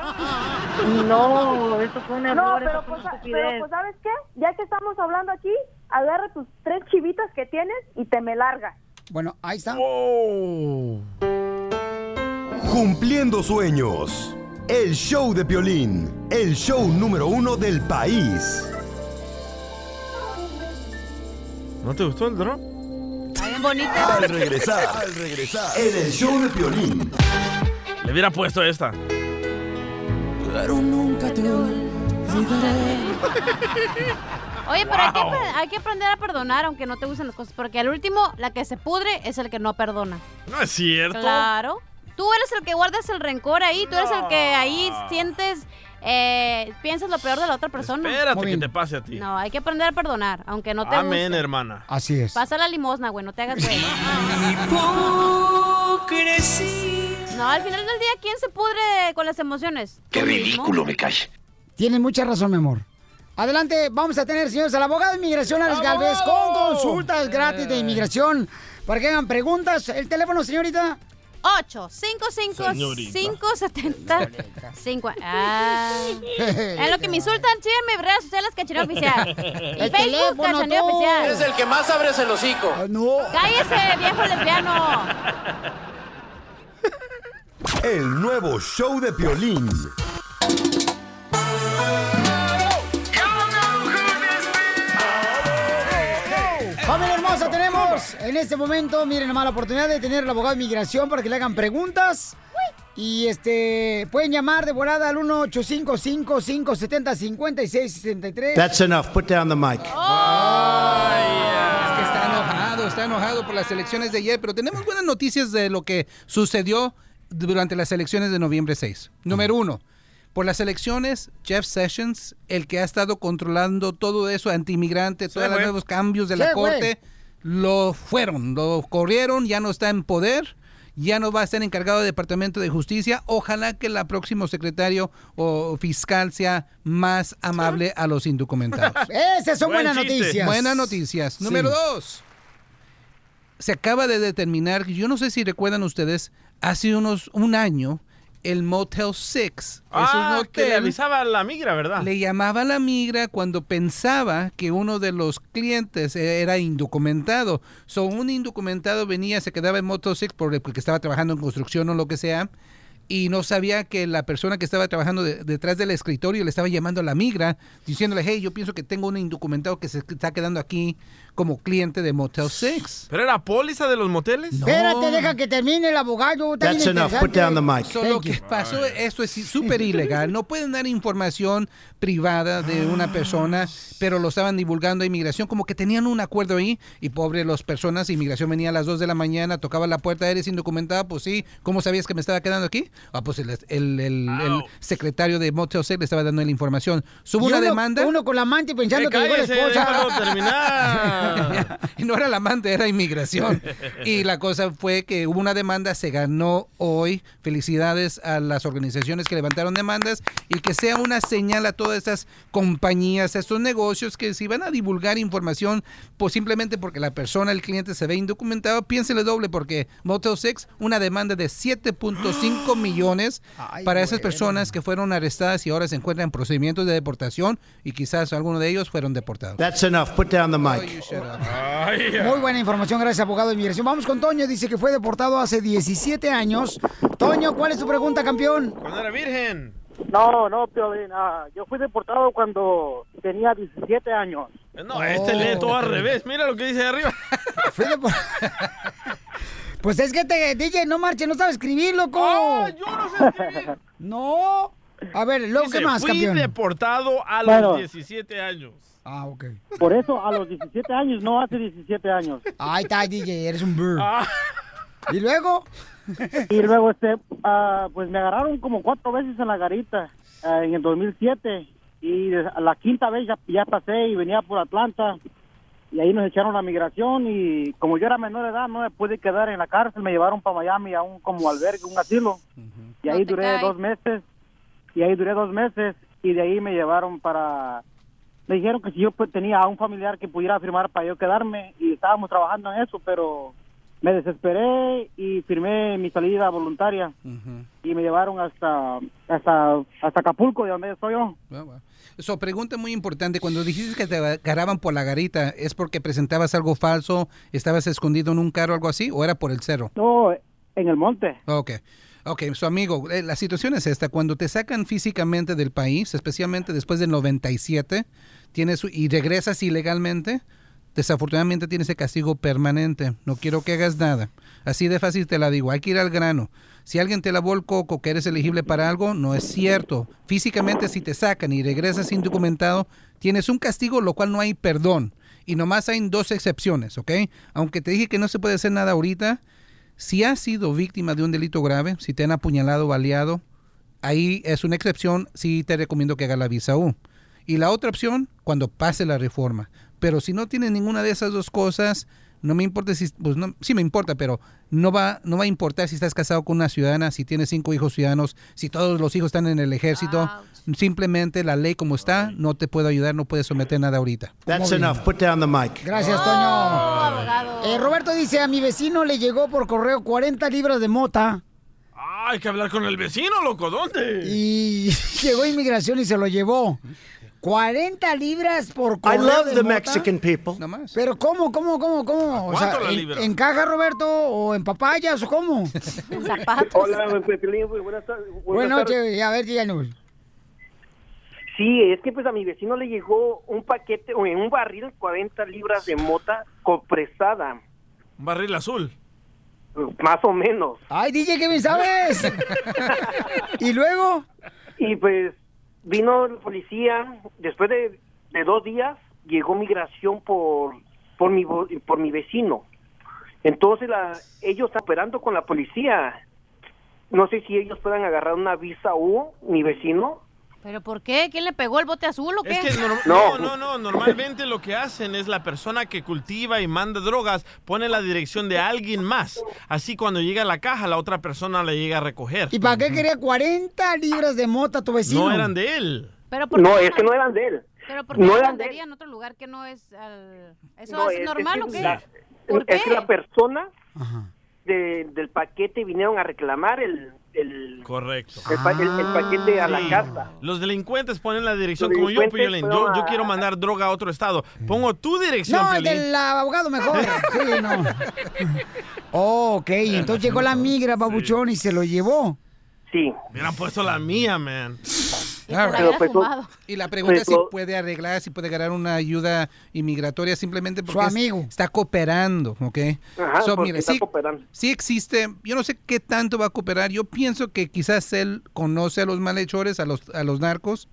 No, eso fue un error, No, pero pues, pero pues, ¿sabes qué? Ya que estamos hablando aquí, agarra tus tres chivitas que tienes y te me largas. Bueno, ahí está. Cumpliendo sueños. El show de Piolín. El show número uno del país. ¿No te gustó el drop? Está bien bonito. Al regresar, al regresar, en el show de Piolín. Le hubiera puesto esta. Pero nunca te olvidaré. Oye, pero hay, que, Wow. apre- hay que aprender a perdonar aunque no te gusten las cosas. Porque al último, la que se pudre es el que no perdona. No es cierto. Claro. Tú eres el que guardas el rencor ahí. Tú eres el que ahí sientes, eh, piensas lo peor de la otra persona. Espérate que te pase a ti. No, hay que aprender a perdonar, aunque no te Amén, guste. hermana. Así es. Pasa la limosna, güey, no te hagas güey. No, al final del día, ¿quién se pudre con las emociones? Qué ridículo me cae. Tienes mucha razón, mi amor. Adelante, vamos a tener, señores, al abogado de inmigración, Alex Galvez, con consultas gratis de inmigración para que hagan preguntas. ¿El teléfono, señorita? 8 5 5 Señorita. 5 70 5 ah. En lo que me insultan, síganme en redes sociales Cachaneo Oficial. Y El Facebook teléfono, Cachaneo. Oficial. Eres el que más abres el hocico. no. Cállese, viejo lesbiano. El nuevo show de Piolín. Hermosa, tenemos en este momento, miren, nomás la oportunidad de tener al abogado de inmigración para que le hagan preguntas. Y este, pueden llamar de volada al 1-855-570-5673. That's enough. Put down the mic. Es que está enojado, está enojado por las elecciones de ayer, pero tenemos buenas noticias de lo que sucedió durante las elecciones de noviembre 6. Número uno, Por las elecciones, Jeff Sessions, el que ha estado controlando todo eso, antiinmigrante, todos los nuevos cambios de Sí, la güey. Lo fueron, lo corrieron, ya no está en poder, ya no va a ser encargado del Departamento de Justicia. Ojalá que el próximo secretario o fiscal sea más amable a los indocumentados. Esas son buenas noticias. Buenas noticias. Sí. Número dos. Se acaba de determinar, yo no sé si recuerdan ustedes, hace unos un año, el Motel 6. es un Ah, que le avisaba a la migra, ¿verdad? le llamaba a la migra cuando pensaba que uno de los clientes era indocumentado. So, un indocumentado venía, se quedaba en Moto 6 por- porque estaba trabajando en construcción o lo que sea, y no sabía que la persona que estaba trabajando de- detrás del escritorio le estaba llamando a la migra, diciéndole, hey, yo pienso que tengo un indocumentado que se está quedando aquí como cliente de Motel 6. ¿Pero era póliza de los moteles? Espérate, deja que termine el abogado. That's enough. Put down the mic. So, lo que you. pasó, esto es súper ilegal. No pueden dar información privada de una persona, pero lo estaban divulgando a inmigración, como que tenían un acuerdo ahí. Y pobre las personas, inmigración venía a las 2 de la mañana, tocaba la puerta, eres indocumentado, pues sí. ¿Cómo sabías que me estaba quedando aquí? Ah, pues el, el- el- el secretario de Motel 6 le estaba dando la información. Subo Y una uno- demanda. Uno con la amante pensando que llegó la esposa. no era la amante, era inmigración. Y la cosa fue que hubo una demanda, se ganó hoy. Felicidades a las organizaciones que levantaron demandas y que sea una señal a todas estas compañías, a estos negocios que si van a divulgar información, pues simplemente porque la persona, el cliente se ve indocumentado, piénsele doble porque Motel 6, una demanda de 7.5 millones para esas personas que fueron arrestadas y ahora se encuentran en procedimientos de deportación y quizás algunos de ellos fueron deportados. That's enough. Put down the mic. Muy buena información, gracias, abogado de inmigración. Vamos con Toño, dice que fue deportado hace 17 años. Toño, ¿cuál es tu pregunta, campeón? Cuando era virgen. No, no, Piolín. ah, yo fui deportado cuando tenía 17 años. No, este lee todo al revés. Mira lo que dice ahí arriba. Pues es que te, DJ, no marche, no sabe escribir, loco. yo no sé escribir. No. A ver, luego, ¿qué más, fui campeón? deportado a Bueno. los 17 años. Ah, ok. Por eso, a los 17 años, no hace 17 años. Ahí está, DJ, eres un bird. Ah. ¿Y luego? Y luego, este, ah, pues me agarraron como cuatro veces en la garita ah, en el 2007. Y la quinta vez ya, ya pasé y venía por Atlanta. Y ahí nos echaron la migración. Y como yo era menor de edad, no me pude quedar en la cárcel. Me llevaron para Miami a un como albergue, un asilo. Y ahí No duré cae. dos meses. Y ahí duré dos meses. Y de ahí me llevaron para. Me dijeron que si yo tenía a un familiar que pudiera firmar para yo quedarme. Y estábamos trabajando en eso, pero me desesperé y firmé mi salida voluntaria y me llevaron hasta hasta hasta Acapulco de donde estoy yo So, pregunta muy importante, cuando dijiste que te agarraban por la garita, ¿es porque presentabas algo falso, estabas escondido en un carro o algo así, o era por el cerro? no en el monte Ok. Ok, su amigo, eh, la situación es esta, cuando te sacan físicamente del país, especialmente después del 97, tienes, y regresas ilegalmente, desafortunadamente tienes ese castigo permanente. No quiero que hagas nada. Así de fácil te la digo, hay que ir al grano. Si alguien te lavó el coco que eres elegible para algo, no es cierto. Físicamente si te sacan y regresas indocumentado, tienes un castigo lo cual no hay perdón. Y nomás hay dos excepciones, ¿ok? Aunque te dije que no se puede hacer nada ahorita, si has sido víctima de un delito grave, si te han apuñalado o baleado, ahí es una excepción, sí te recomiendo que hagas la visa U. Y la otra opción, cuando pase la reforma. Pero si no tienes ninguna de esas dos cosas, no me importa si, pues no, sí me importa, pero no va, no va a importar si estás casado con una ciudadana, si tienes cinco hijos ciudadanos, si todos los hijos están en el ejército. Simplemente la ley como está, no te puedo ayudar, no puedes someter nada ahorita. That's enough. Put down the mic. Gracias, Toño. Eh, Roberto dice, a mi vecino le llegó por correo 40 libras de mota Ah, hay que hablar con el vecino, loco. ¿Dónde? y llegó inmigración y se lo llevó. 40 libras por I correo love de the mota. Mexican people. Pero ¿cómo, cómo, cómo, cómo? O sea, cuánto la ¿en, libra? en caja, Roberto, o en papayas, o cómo? En zapatos. Hola, buenas tardes. Buenas tardes. noches, a ver, díganos. Sí, es que pues a mi vecino le llegó un paquete o en un barril 40 libras de mota compresada, Un barril azul. más o menos. Ay, DJ, ¿qué bien sabes? ¿Y luego? Y pues vino el policía, después de, de dos días, llegó migración por, por, mi, por mi vecino. Entonces la, ellos están operando con la policía. No sé si ellos puedan agarrar una visa U, mi vecino, ¿Pero por qué? ¿Quién le pegó el bote azul o qué? Es que norm- no. no, no, normalmente lo que hacen es la persona que cultiva y manda drogas pone la dirección de alguien más. Así cuando llega a la caja, la otra persona le llega a recoger. ¿Y para qué quería 40 libras de mota tu vecino? No eran de él. Pero ¿por No, qué es que no eran de él. ¿Pero por qué No no eran de vendería en otro lugar que no es... al- ¿Eso No, es, es- normal es o qué? la- ¿Por es qué? que la persona de- del paquete vinieron a reclamar el, el, Correcto. el, pa- el- el paquete a la Sí. casa. Los delincuentes ponen la dirección Los como yo, Piolín. Yo, fueron yo a- quiero mandar droga a otro estado. Pongo tu dirección, No, el del abogado mejor. Sí, no. Oh, ok. Entonces llegó la migra, babuchón, y se lo llevó. Sí. Hubieran puesto la mía, man. Pero pues. Y la pregunta es si Pero- puede arreglar, si puede ganar una ayuda inmigratoria simplemente porque Su es- amigo. está cooperando, ¿ok? Ajá, So, mira, está sí, cooperando. sí existe, yo no sé qué tanto va a cooperar, yo pienso que quizás él conoce a los malhechores, a los, a los narcos,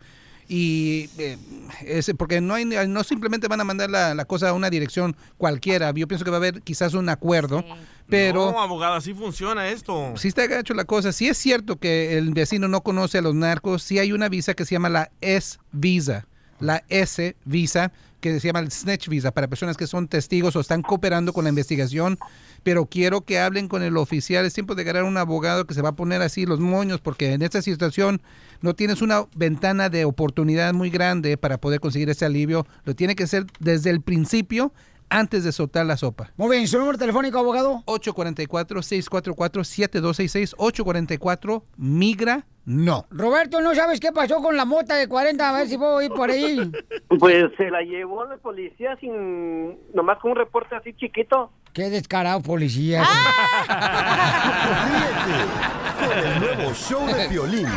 y eh, es porque no hay no simplemente van a mandar la, la cosa a una dirección cualquiera, yo pienso que va a haber quizás un acuerdo, pero... No, abogado, así funciona esto. Sí está gacho la cosa. Sí es cierto que el vecino no conoce a los narcos. Sí hay una visa que se llama la S-Visa. La S-Visa, que se llama el Snitch Visa, para personas que son testigos o están cooperando con la investigación. Pero quiero que hablen con el oficial. Es tiempo de ganar un abogado que se va a poner así los moños, porque en esta situación no tienes una ventana de oportunidad muy grande para poder conseguir ese alivio. Lo tiene que hacer desde el principio antes de soltar la sopa. Muy bien, ¿su número telefónico, abogado? 844-644-7266, 844 migra no. Roberto, ¿no sabes qué pasó con la mota de 40? A ver si puedo ir por ahí. Pues se la llevó la policía sin, nomás con un reporte así chiquito. Qué descarado, policía. Con el nuevo show de violín.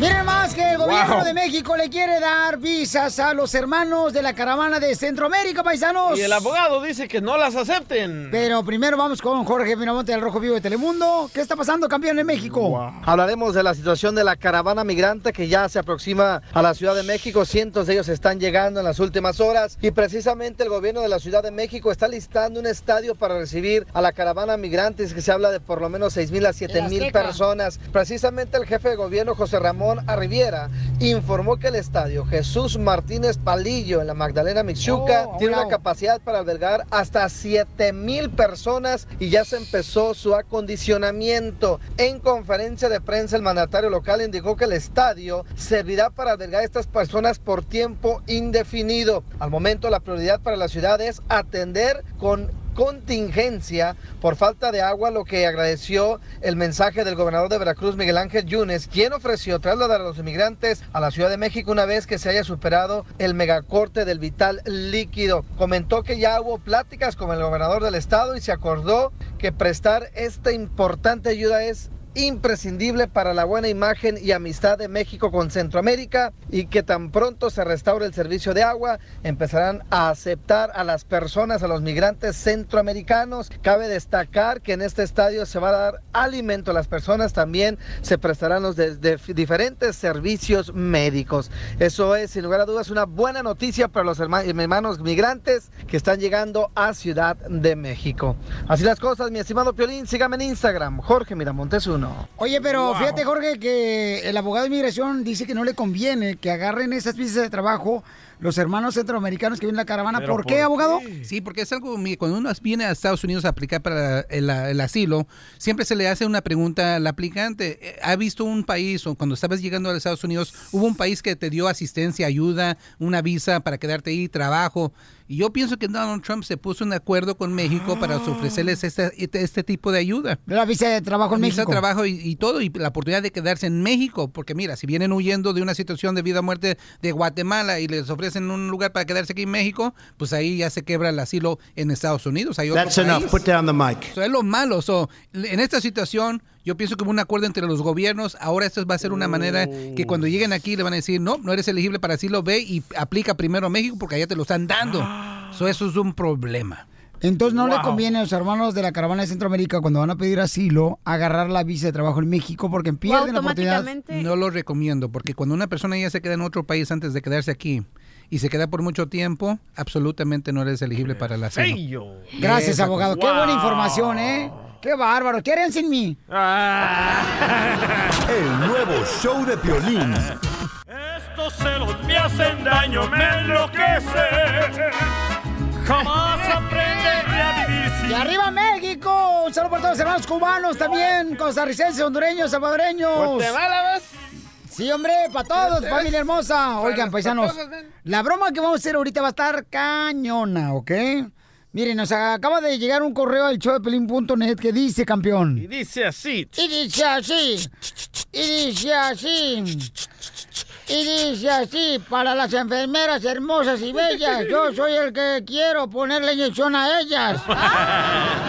Miren más que el gobierno Wow. de México le quiere dar visas a los hermanos de la caravana de Centroamérica, paisanos. Y el abogado dice que no las acepten. Pero primero vamos con Jorge Miramonte del Rojo Vivo de Telemundo. ¿Qué está pasando, campeón, en México? Hablaremos de la situación de la caravana migrante que ya se aproxima a la Ciudad de México. Cientos de ellos están llegando en las últimas horas y precisamente el gobierno de la Ciudad de México está listando un estadio para recibir a la caravana migrantes que se habla de por lo menos 6 mil a 7 mil personas. Precisamente el jefe de gobierno José Ramón Arriviera informó que el estadio Jesús Martínez Palillo en la Magdalena Mixuca Oh, tiene una capacidad para albergar hasta 7 mil personas y ya se empezó su acondicionamiento. En conferencia de prensa, el mandatario local indicó que el estadio servirá para albergar a estas personas por tiempo indefinido. Al momento, la prioridad para la ciudad es atender con contingencia por falta de agua, lo que agradeció el mensaje del gobernador de Veracruz, Miguel Ángel Yunes, quien ofreció trasladar a los inmigrantes a la Ciudad de México una vez que se haya superado el megacorte del vital líquido. Comentó que ya hubo pláticas con el gobernador del estado y se acordó que prestar esta importante ayuda es imprescindible para la buena imagen y amistad de México con Centroamérica y que tan pronto se restaure el servicio de agua empezarán a aceptar a las personas, a los migrantes centroamericanos. Cabe destacar que en este estadio se va a dar alimento a las personas, también se prestarán los diferentes servicios médicos. Eso es, sin lugar a dudas, una buena noticia para los herma- hermanos migrantes que están llegando a Ciudad de México. Así las cosas, mi estimado Piolín, sígame en Instagram, Jorge Miramontes 1. Oye, pero fíjate, Jorge, que el abogado de inmigración dice que no le conviene que agarren esas visas de trabajo los hermanos centroamericanos que vienen en la caravana. ¿Pero ¿Por qué, abogado? Sí, porque es algo, cuando uno viene a Estados Unidos a aplicar para el, el asilo, siempre se le hace una pregunta al aplicante. Eh, ¿Ha visto un país, o cuando estabas llegando a Estados Unidos, hubo un país que te dio asistencia, ayuda, una visa para quedarte ahí, trabajo? Y yo pienso que Donald Trump se puso en acuerdo con México para ofrecerles este, este, este tipo de ayuda. La visa de trabajo en Visa de México. trabajo y, y todo, y la oportunidad de quedarse en México, porque mira, si vienen huyendo de una situación de vida o muerte de Guatemala y les ofrecen un lugar para quedarse aquí en México, pues ahí ya se quebra el asilo en Estados Unidos. Hay otro That's enough. país. Put down the mic. So, es lo malo. So, en esta situación, yo pienso que hubo un acuerdo entre los gobiernos. Ahora esto va a ser una manera que cuando lleguen aquí le van a decir, no, no eres elegible para asilo, ve y aplica primero a México porque allá te lo están dando. So, eso es un problema. Entonces no le conviene a los hermanos de la caravana de Centroamérica cuando van a pedir asilo agarrar la visa de trabajo en México porque pierden la oportunidad. No lo recomiendo porque cuando una persona ya se queda en otro país antes de quedarse aquí y se queda por mucho tiempo, absolutamente no eres elegible para el asilo. Gracias, Esa abogado. cosa. Qué buena información, ¿eh? Qué bárbaro. ¿Qué harían sin mí? El nuevo show de Piolín. Estos celos me hacen daño, me enloquece. Jamás aprenderé a vivir sin ¡Y arriba México! Un saludo para todos los hermanos cubanos también, costarricenses, hondureños, salvadoreños. ¿Guatemala vas? Sí, hombre, para todos, familia hermosa. Oigan, paisanos, la broma que vamos a hacer ahorita va a estar cañona, ¿ok? Miren, nos acaba de llegar un correo al showdepelín.net que dice, campeón. Y dice así. Y dice así. Y dice así. Y dice así, para las enfermeras hermosas y bellas, yo soy el que quiero ponerle inyección a ellas.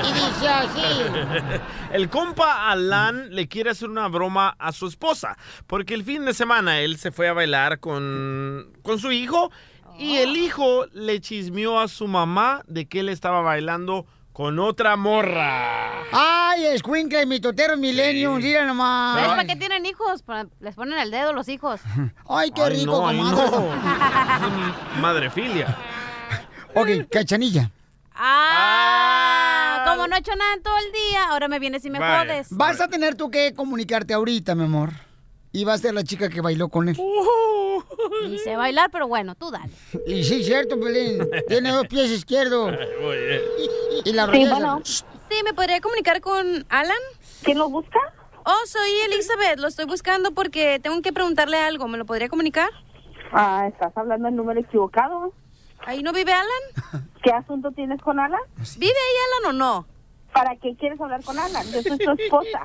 Y dice así. El compa Alan le quiere hacer una broma a su esposa, porque el fin de semana él se fue a bailar con, con su hijo y el hijo le chismeó a su mamá de que él estaba bailando con otra morra. Ay, escuincle, mi totero milenio, mira ¿Sabes nomás. para qué tienen hijos? Les ponen el dedo los hijos. Ay, qué Ay, rico, no, comadre. no. Madrefilia. Ok, cachanilla. Ah, como no he hecho nada en todo el día, ahora me vienes y me Vaya. jodes. Vas a tener tú que comunicarte ahorita, mi amor. Y va a ser la chica que bailó con él. Y sé bailar, pero bueno, tú dale. Y sí, cierto, Pelín. Tiene dos pies izquierdos. Y la Sí, bueno. Sí, ¿me podría comunicar con Alan? ¿Quién lo busca? Oh, soy Elizabeth. Lo estoy buscando porque tengo que preguntarle algo. ¿Me lo podría comunicar? Ah, estás hablando el número equivocado. ¿Ahí no vive Alan? ¿Qué asunto tienes con Alan? ¿Vive ahí Alan o no? ¿Para qué quieres hablar con Alan? Yo soy tu esposa.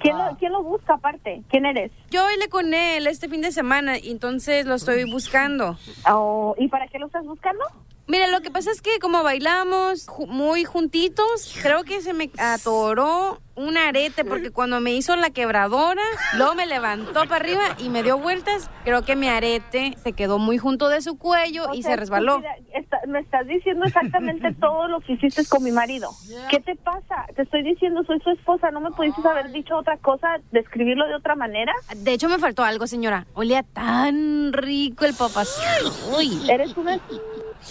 ¿Quién lo, quién lo busca aparte? ¿Quién eres? Yo bailé con él este fin de semana y entonces lo estoy buscando. Oh, ¿Y para qué lo estás buscando? Mira, lo que pasa es que como bailamos ju- muy juntitos, creo que se me atoró un arete porque cuando me hizo la quebradora, luego me levantó para arriba y me dio vueltas. Creo que mi arete se quedó muy junto de su cuello y sea, se resbaló. estúpida, está- me estás diciendo exactamente todo lo que hiciste con mi marido. ¿Qué te pasa? Te estoy diciendo, soy su esposa. ¿No me pudiste haber dicho otra cosa, describirlo de otra manera? De hecho, me faltó algo, señora. Olía tan rico el papacito. Uy. Eres una...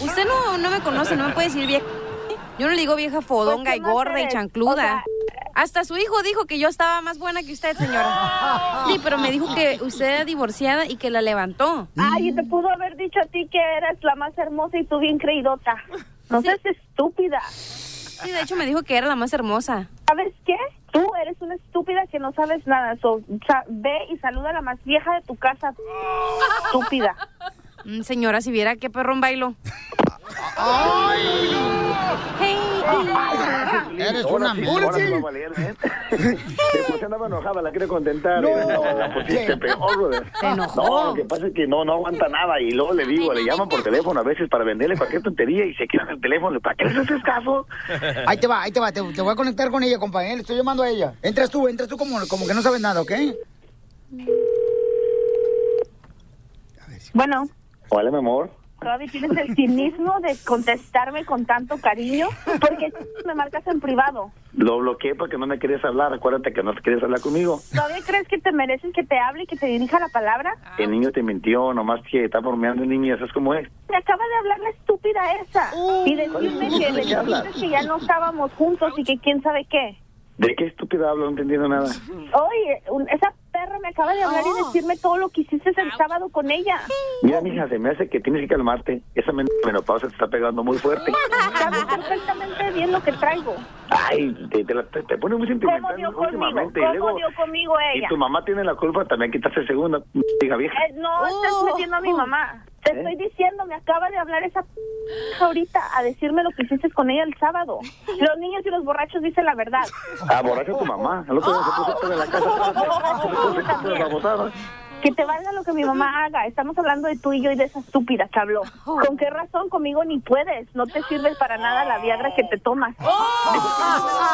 Usted no, no me conoce, no me puede decir vieja. Yo no le digo vieja fodonga Pues, y ¿qué más gorda y chancluda. Hasta su hijo dijo que yo estaba más buena que usted, señora. Sí, pero me dijo que usted era divorciada y que la levantó. Ay, y te pudo haber dicho a ti que eras la más hermosa y tú bien creidota. No seas estúpida. Sí, de hecho me dijo que era la más hermosa. ¿Sabes qué? Tú eres una estúpida que no sabes nada. So, sa- ve y saluda a la más vieja de tu casa. Estúpida. Mm, señora, si viera qué perrón bailo. Eres Ahora una sí, mula. ahora sí a ¿eh? Después andaba enojada, la quiere contentar. No. y la pusiste peor, brother. Se enojó. No, lo que pasa es que no, no aguanta nada. Y luego le digo, le llaman por teléfono a veces para venderle cualquier tontería y se queda en el teléfono. ¿Para qué les haces caso? Ahí te va, ahí te va. Te, te voy a conectar con ella, compañero. Le estoy llamando a ella. Entras tú, entras tú como, como que no sabes nada, ¿ok? Bueno, Hola, mi amor. todavía tienes el cinismo de contestarme con tanto cariño. porque me marcas en privado? Lo bloqueé porque no me querías hablar. Acuérdate que no te querías hablar conmigo. ¿Todavía crees que te mereces que te hable y que te dirija la palabra? El niño te mintió, nomás que está bromeando el niño y eso es como es. Me acaba de hablar la estúpida esa. y decirme que le que ya no estábamos juntos y que quién sabe qué. ¿De qué estúpida hablo? No entendiendo nada. Oye, esa perra me acaba de hablar y decirme todo lo que hiciste el sábado con ella. Mira, mija, se me hace que tienes que calmarte. Esa men- menopausa te está pegando muy fuerte. Sabes perfectamente bien lo que traigo. Ay, te, te, la- te- te pone muy ¿Cómo sentimental conmigo? últimamente. y ¿Cómo luego, dio conmigo y tu mamá tiene la culpa también quitarse segunda, hija vieja. Eh, no estás metiendo a mi mamá. Te ¿Eh? estoy diciendo, me acaba de hablar esa p ahorita a decirme lo que hiciste con ella el sábado. Los niños y los borrachos dicen la verdad. Ah, borracha tu mamá. El otro día se puso en la casa. Que te valga lo que mi mamá haga. Estamos hablando de tú y yo y de esa estúpida que habló. ¿Con qué razón conmigo ni puedes? No te sirve para nada la viagra que te tomas.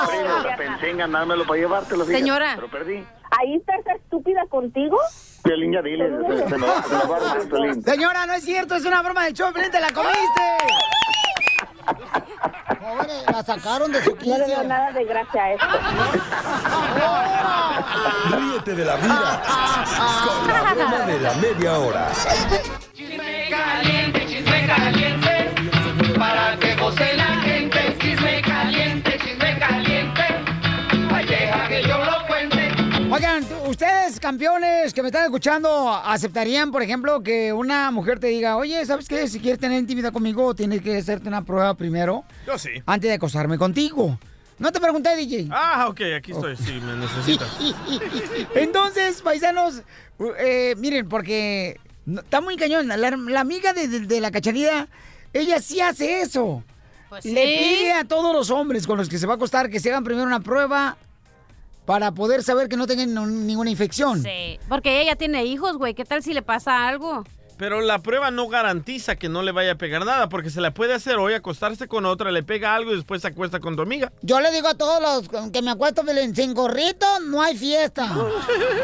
Pero pensé en ganármelo para llevártelo, Señora. Pero perdí. Ahí está esa estúpida contigo. Violín, ya dile. Se, se me va, se me va a romper, Violín. Señora, no es cierto, es una broma del show, Pelín, te la comiste. Pobre, la sacaron de su No le quicio. veo nada de gracia a esto. Ríete de la vida con la broma de la media hora. Chisme caliente, chisme caliente, para que goce la gente. Chisme caliente, chisme caliente, Oigan, ustedes campeones que me están escuchando, ¿aceptarían, por ejemplo, que una mujer te diga, oye, ¿sabes qué? Si quieres tener intimidad conmigo, tienes que hacerte una prueba primero Yo sí. antes de acostarme contigo. No te pregunté, DJ. Ah, ok, aquí estoy, sí, me necesitas. Entonces, paisanos, eh, miren, porque está muy cañón. La, la amiga de, de- de la cachanilla, ella sí hace eso. Pues Le sí. pide a todos los hombres con los que se va a acostar que se hagan primero una prueba para poder saber que no tengan ninguna infección. Sí, porque ella tiene hijos, güey. ¿Qué tal si le pasa algo? Pero la prueba no garantiza que no le vaya a pegar nada, porque se la puede hacer hoy, acostarse con otra, le pega algo y después se acuesta con tu amiga. Yo le digo a todos los que me acuesto sin gorrito no hay fiesta.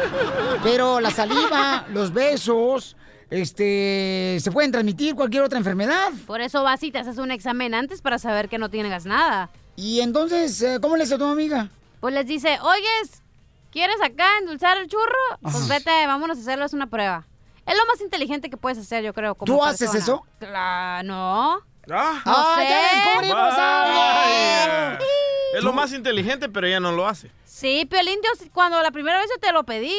Pero la saliva, los besos, este, se pueden transmitir cualquier otra enfermedad. Por eso vas y te haces un examen antes para saber que no tienes nada. Y entonces, eh, ¿cómo le hace a tu amiga? Pues les dice, oyes, ¿quieres acá endulzar el churro? Pues vete, vámonos a hacerles una prueba. Es lo más inteligente que puedes hacer, yo creo. Como ¿Tú haces persona. eso? Claro, no. Ah, No ¡Ah, sé. ya descubrimos algo! Es lo más inteligente, pero ella no lo hace. Sí, Piolín, yo sí- cuando la primera vez yo te lo pedí.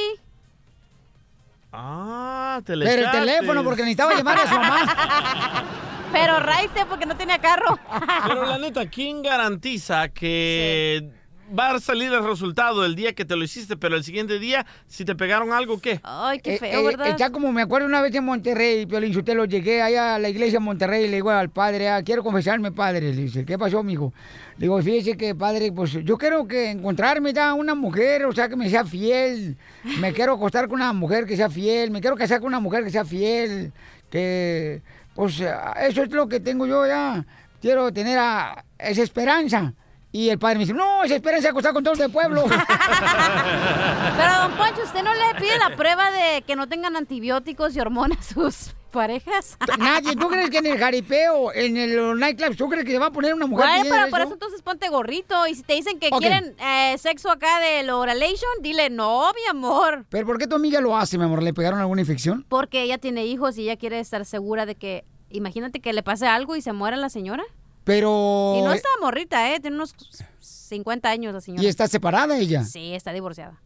Ah, te le Pero el teléfono, porque necesitaba llamar a su mamá. Pero raite porque no tenía carro. Pero la neta, ¿quién garantiza que va a salir el resultado el día que te lo hiciste, pero el siguiente día, si te pegaron algo, qué? Ay, Eh, eh, ya como me acuerdo una vez en Monterrey, Piolín lo llegué allá a la iglesia en Monterrey y le digo al padre, ah, quiero confesarme, padre. Le dice, ¿qué pasó, mijo? Le digo, fíjese que, padre, pues yo quiero que encontrarme ya una mujer, o sea, que me sea fiel. Me quiero acostar con una mujer que sea fiel. Me quiero casar con una mujer que sea fiel. Que, pues, eso es lo que tengo yo ya. Quiero tener ah, esa esperanza. Y el padre me dice, no, esa esperanza es acostar con todos del pueblo. Pero, don Poncho, ¿usted no le pide la prueba de que no tengan antibióticos y hormonas a sus parejas? Nadie, ¿tú crees que en el jaripeo, en el nightclub, tú crees que se va a poner una mujer Bueno, pero por eso? entonces ponte gorrito. Y si te dicen que quieren eh, sexo acá del oralation, dile, no, mi amor. ¿Pero por qué tu amiga lo hace, mi amor? ¿Le pegaron alguna infección? Porque ella tiene hijos y ella quiere estar segura de que, imagínate que le pase algo y se muera la señora. Pero... Y no está morrita, ¿eh? Tiene unos 50 años la señora. ¿Y está separada ella? Sí, está divorciada.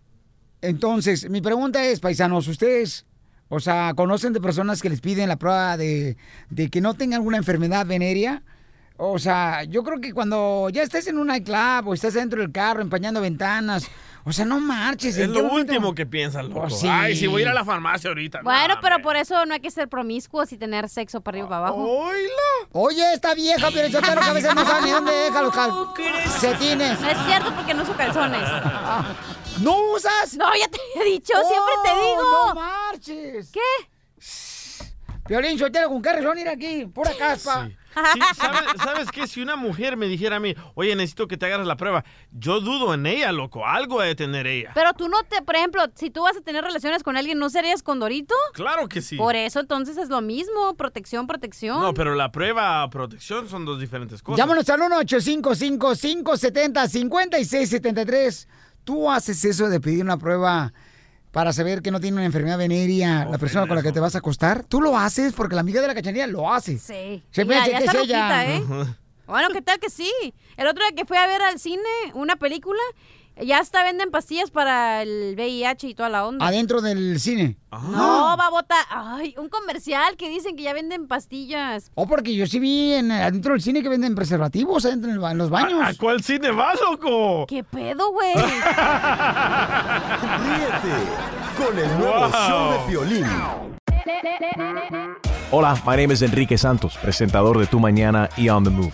Entonces, mi pregunta es, paisanos, ¿ustedes, o sea, conocen de personas que les piden la prueba de, de que no tengan alguna enfermedad venérea? O sea, yo creo que cuando ya estés en un nightclub o estás dentro del carro empañando ventanas, o sea, no marches. Es ¿en lo momento? último que piensan, loco. Pues sí. Ay, si voy a ir a la farmacia ahorita. Bueno, No, pero por eso no hay que ser promiscuos y tener sexo para arriba y para abajo. Oye, esta vieja, pero yo que a veces no sabe ni dónde deja los calcetines. No es cierto porque no uso calzones. ¿No usas? No, ya te he dicho, siempre te Oh, digo. no marches! ¿Qué? Violín, soltero, ¿con qué razón ir aquí? Pura caspa. Sí, ¿sabes, ¿sabes qué? Si una mujer me dijera a mí, oye, necesito que te hagas la prueba, yo dudo en ella, loco. Algo ha de tener ella. Pero tú no te, por ejemplo, si tú vas a tener relaciones con alguien, ¿no serías condorito? Claro que sí. Por eso entonces es lo mismo, protección, protección. No, pero la prueba protección son dos diferentes cosas. Llámanos al 1-855-570-5673. Tú haces eso de pedir una prueba para saber que no tiene una enfermedad venérea la persona con la que te vas a acostar. Tú lo haces porque la amiga de la cachanilla lo hace. Sí. Se Ya- hace ya que es está ella. loquita, ¿eh? Bueno, ¿qué tal que sí? El otro día que fui a ver al cine una película, ya hasta venden pastillas para el VIH y toda la onda. Adentro del cine. No, babota. Ay, un comercial que dicen que ya venden pastillas. Oh, porque yo sí vi en, adentro del cine que venden preservativos adentro en, el ba- en los baños. ¿A cuál cine vas, loco? ¿Qué pedo, güey? Ríete con el nuevo Wow. show de Piolín. Hola, my name is Enrique Santos, presentador de Tu Mañana y On the Move.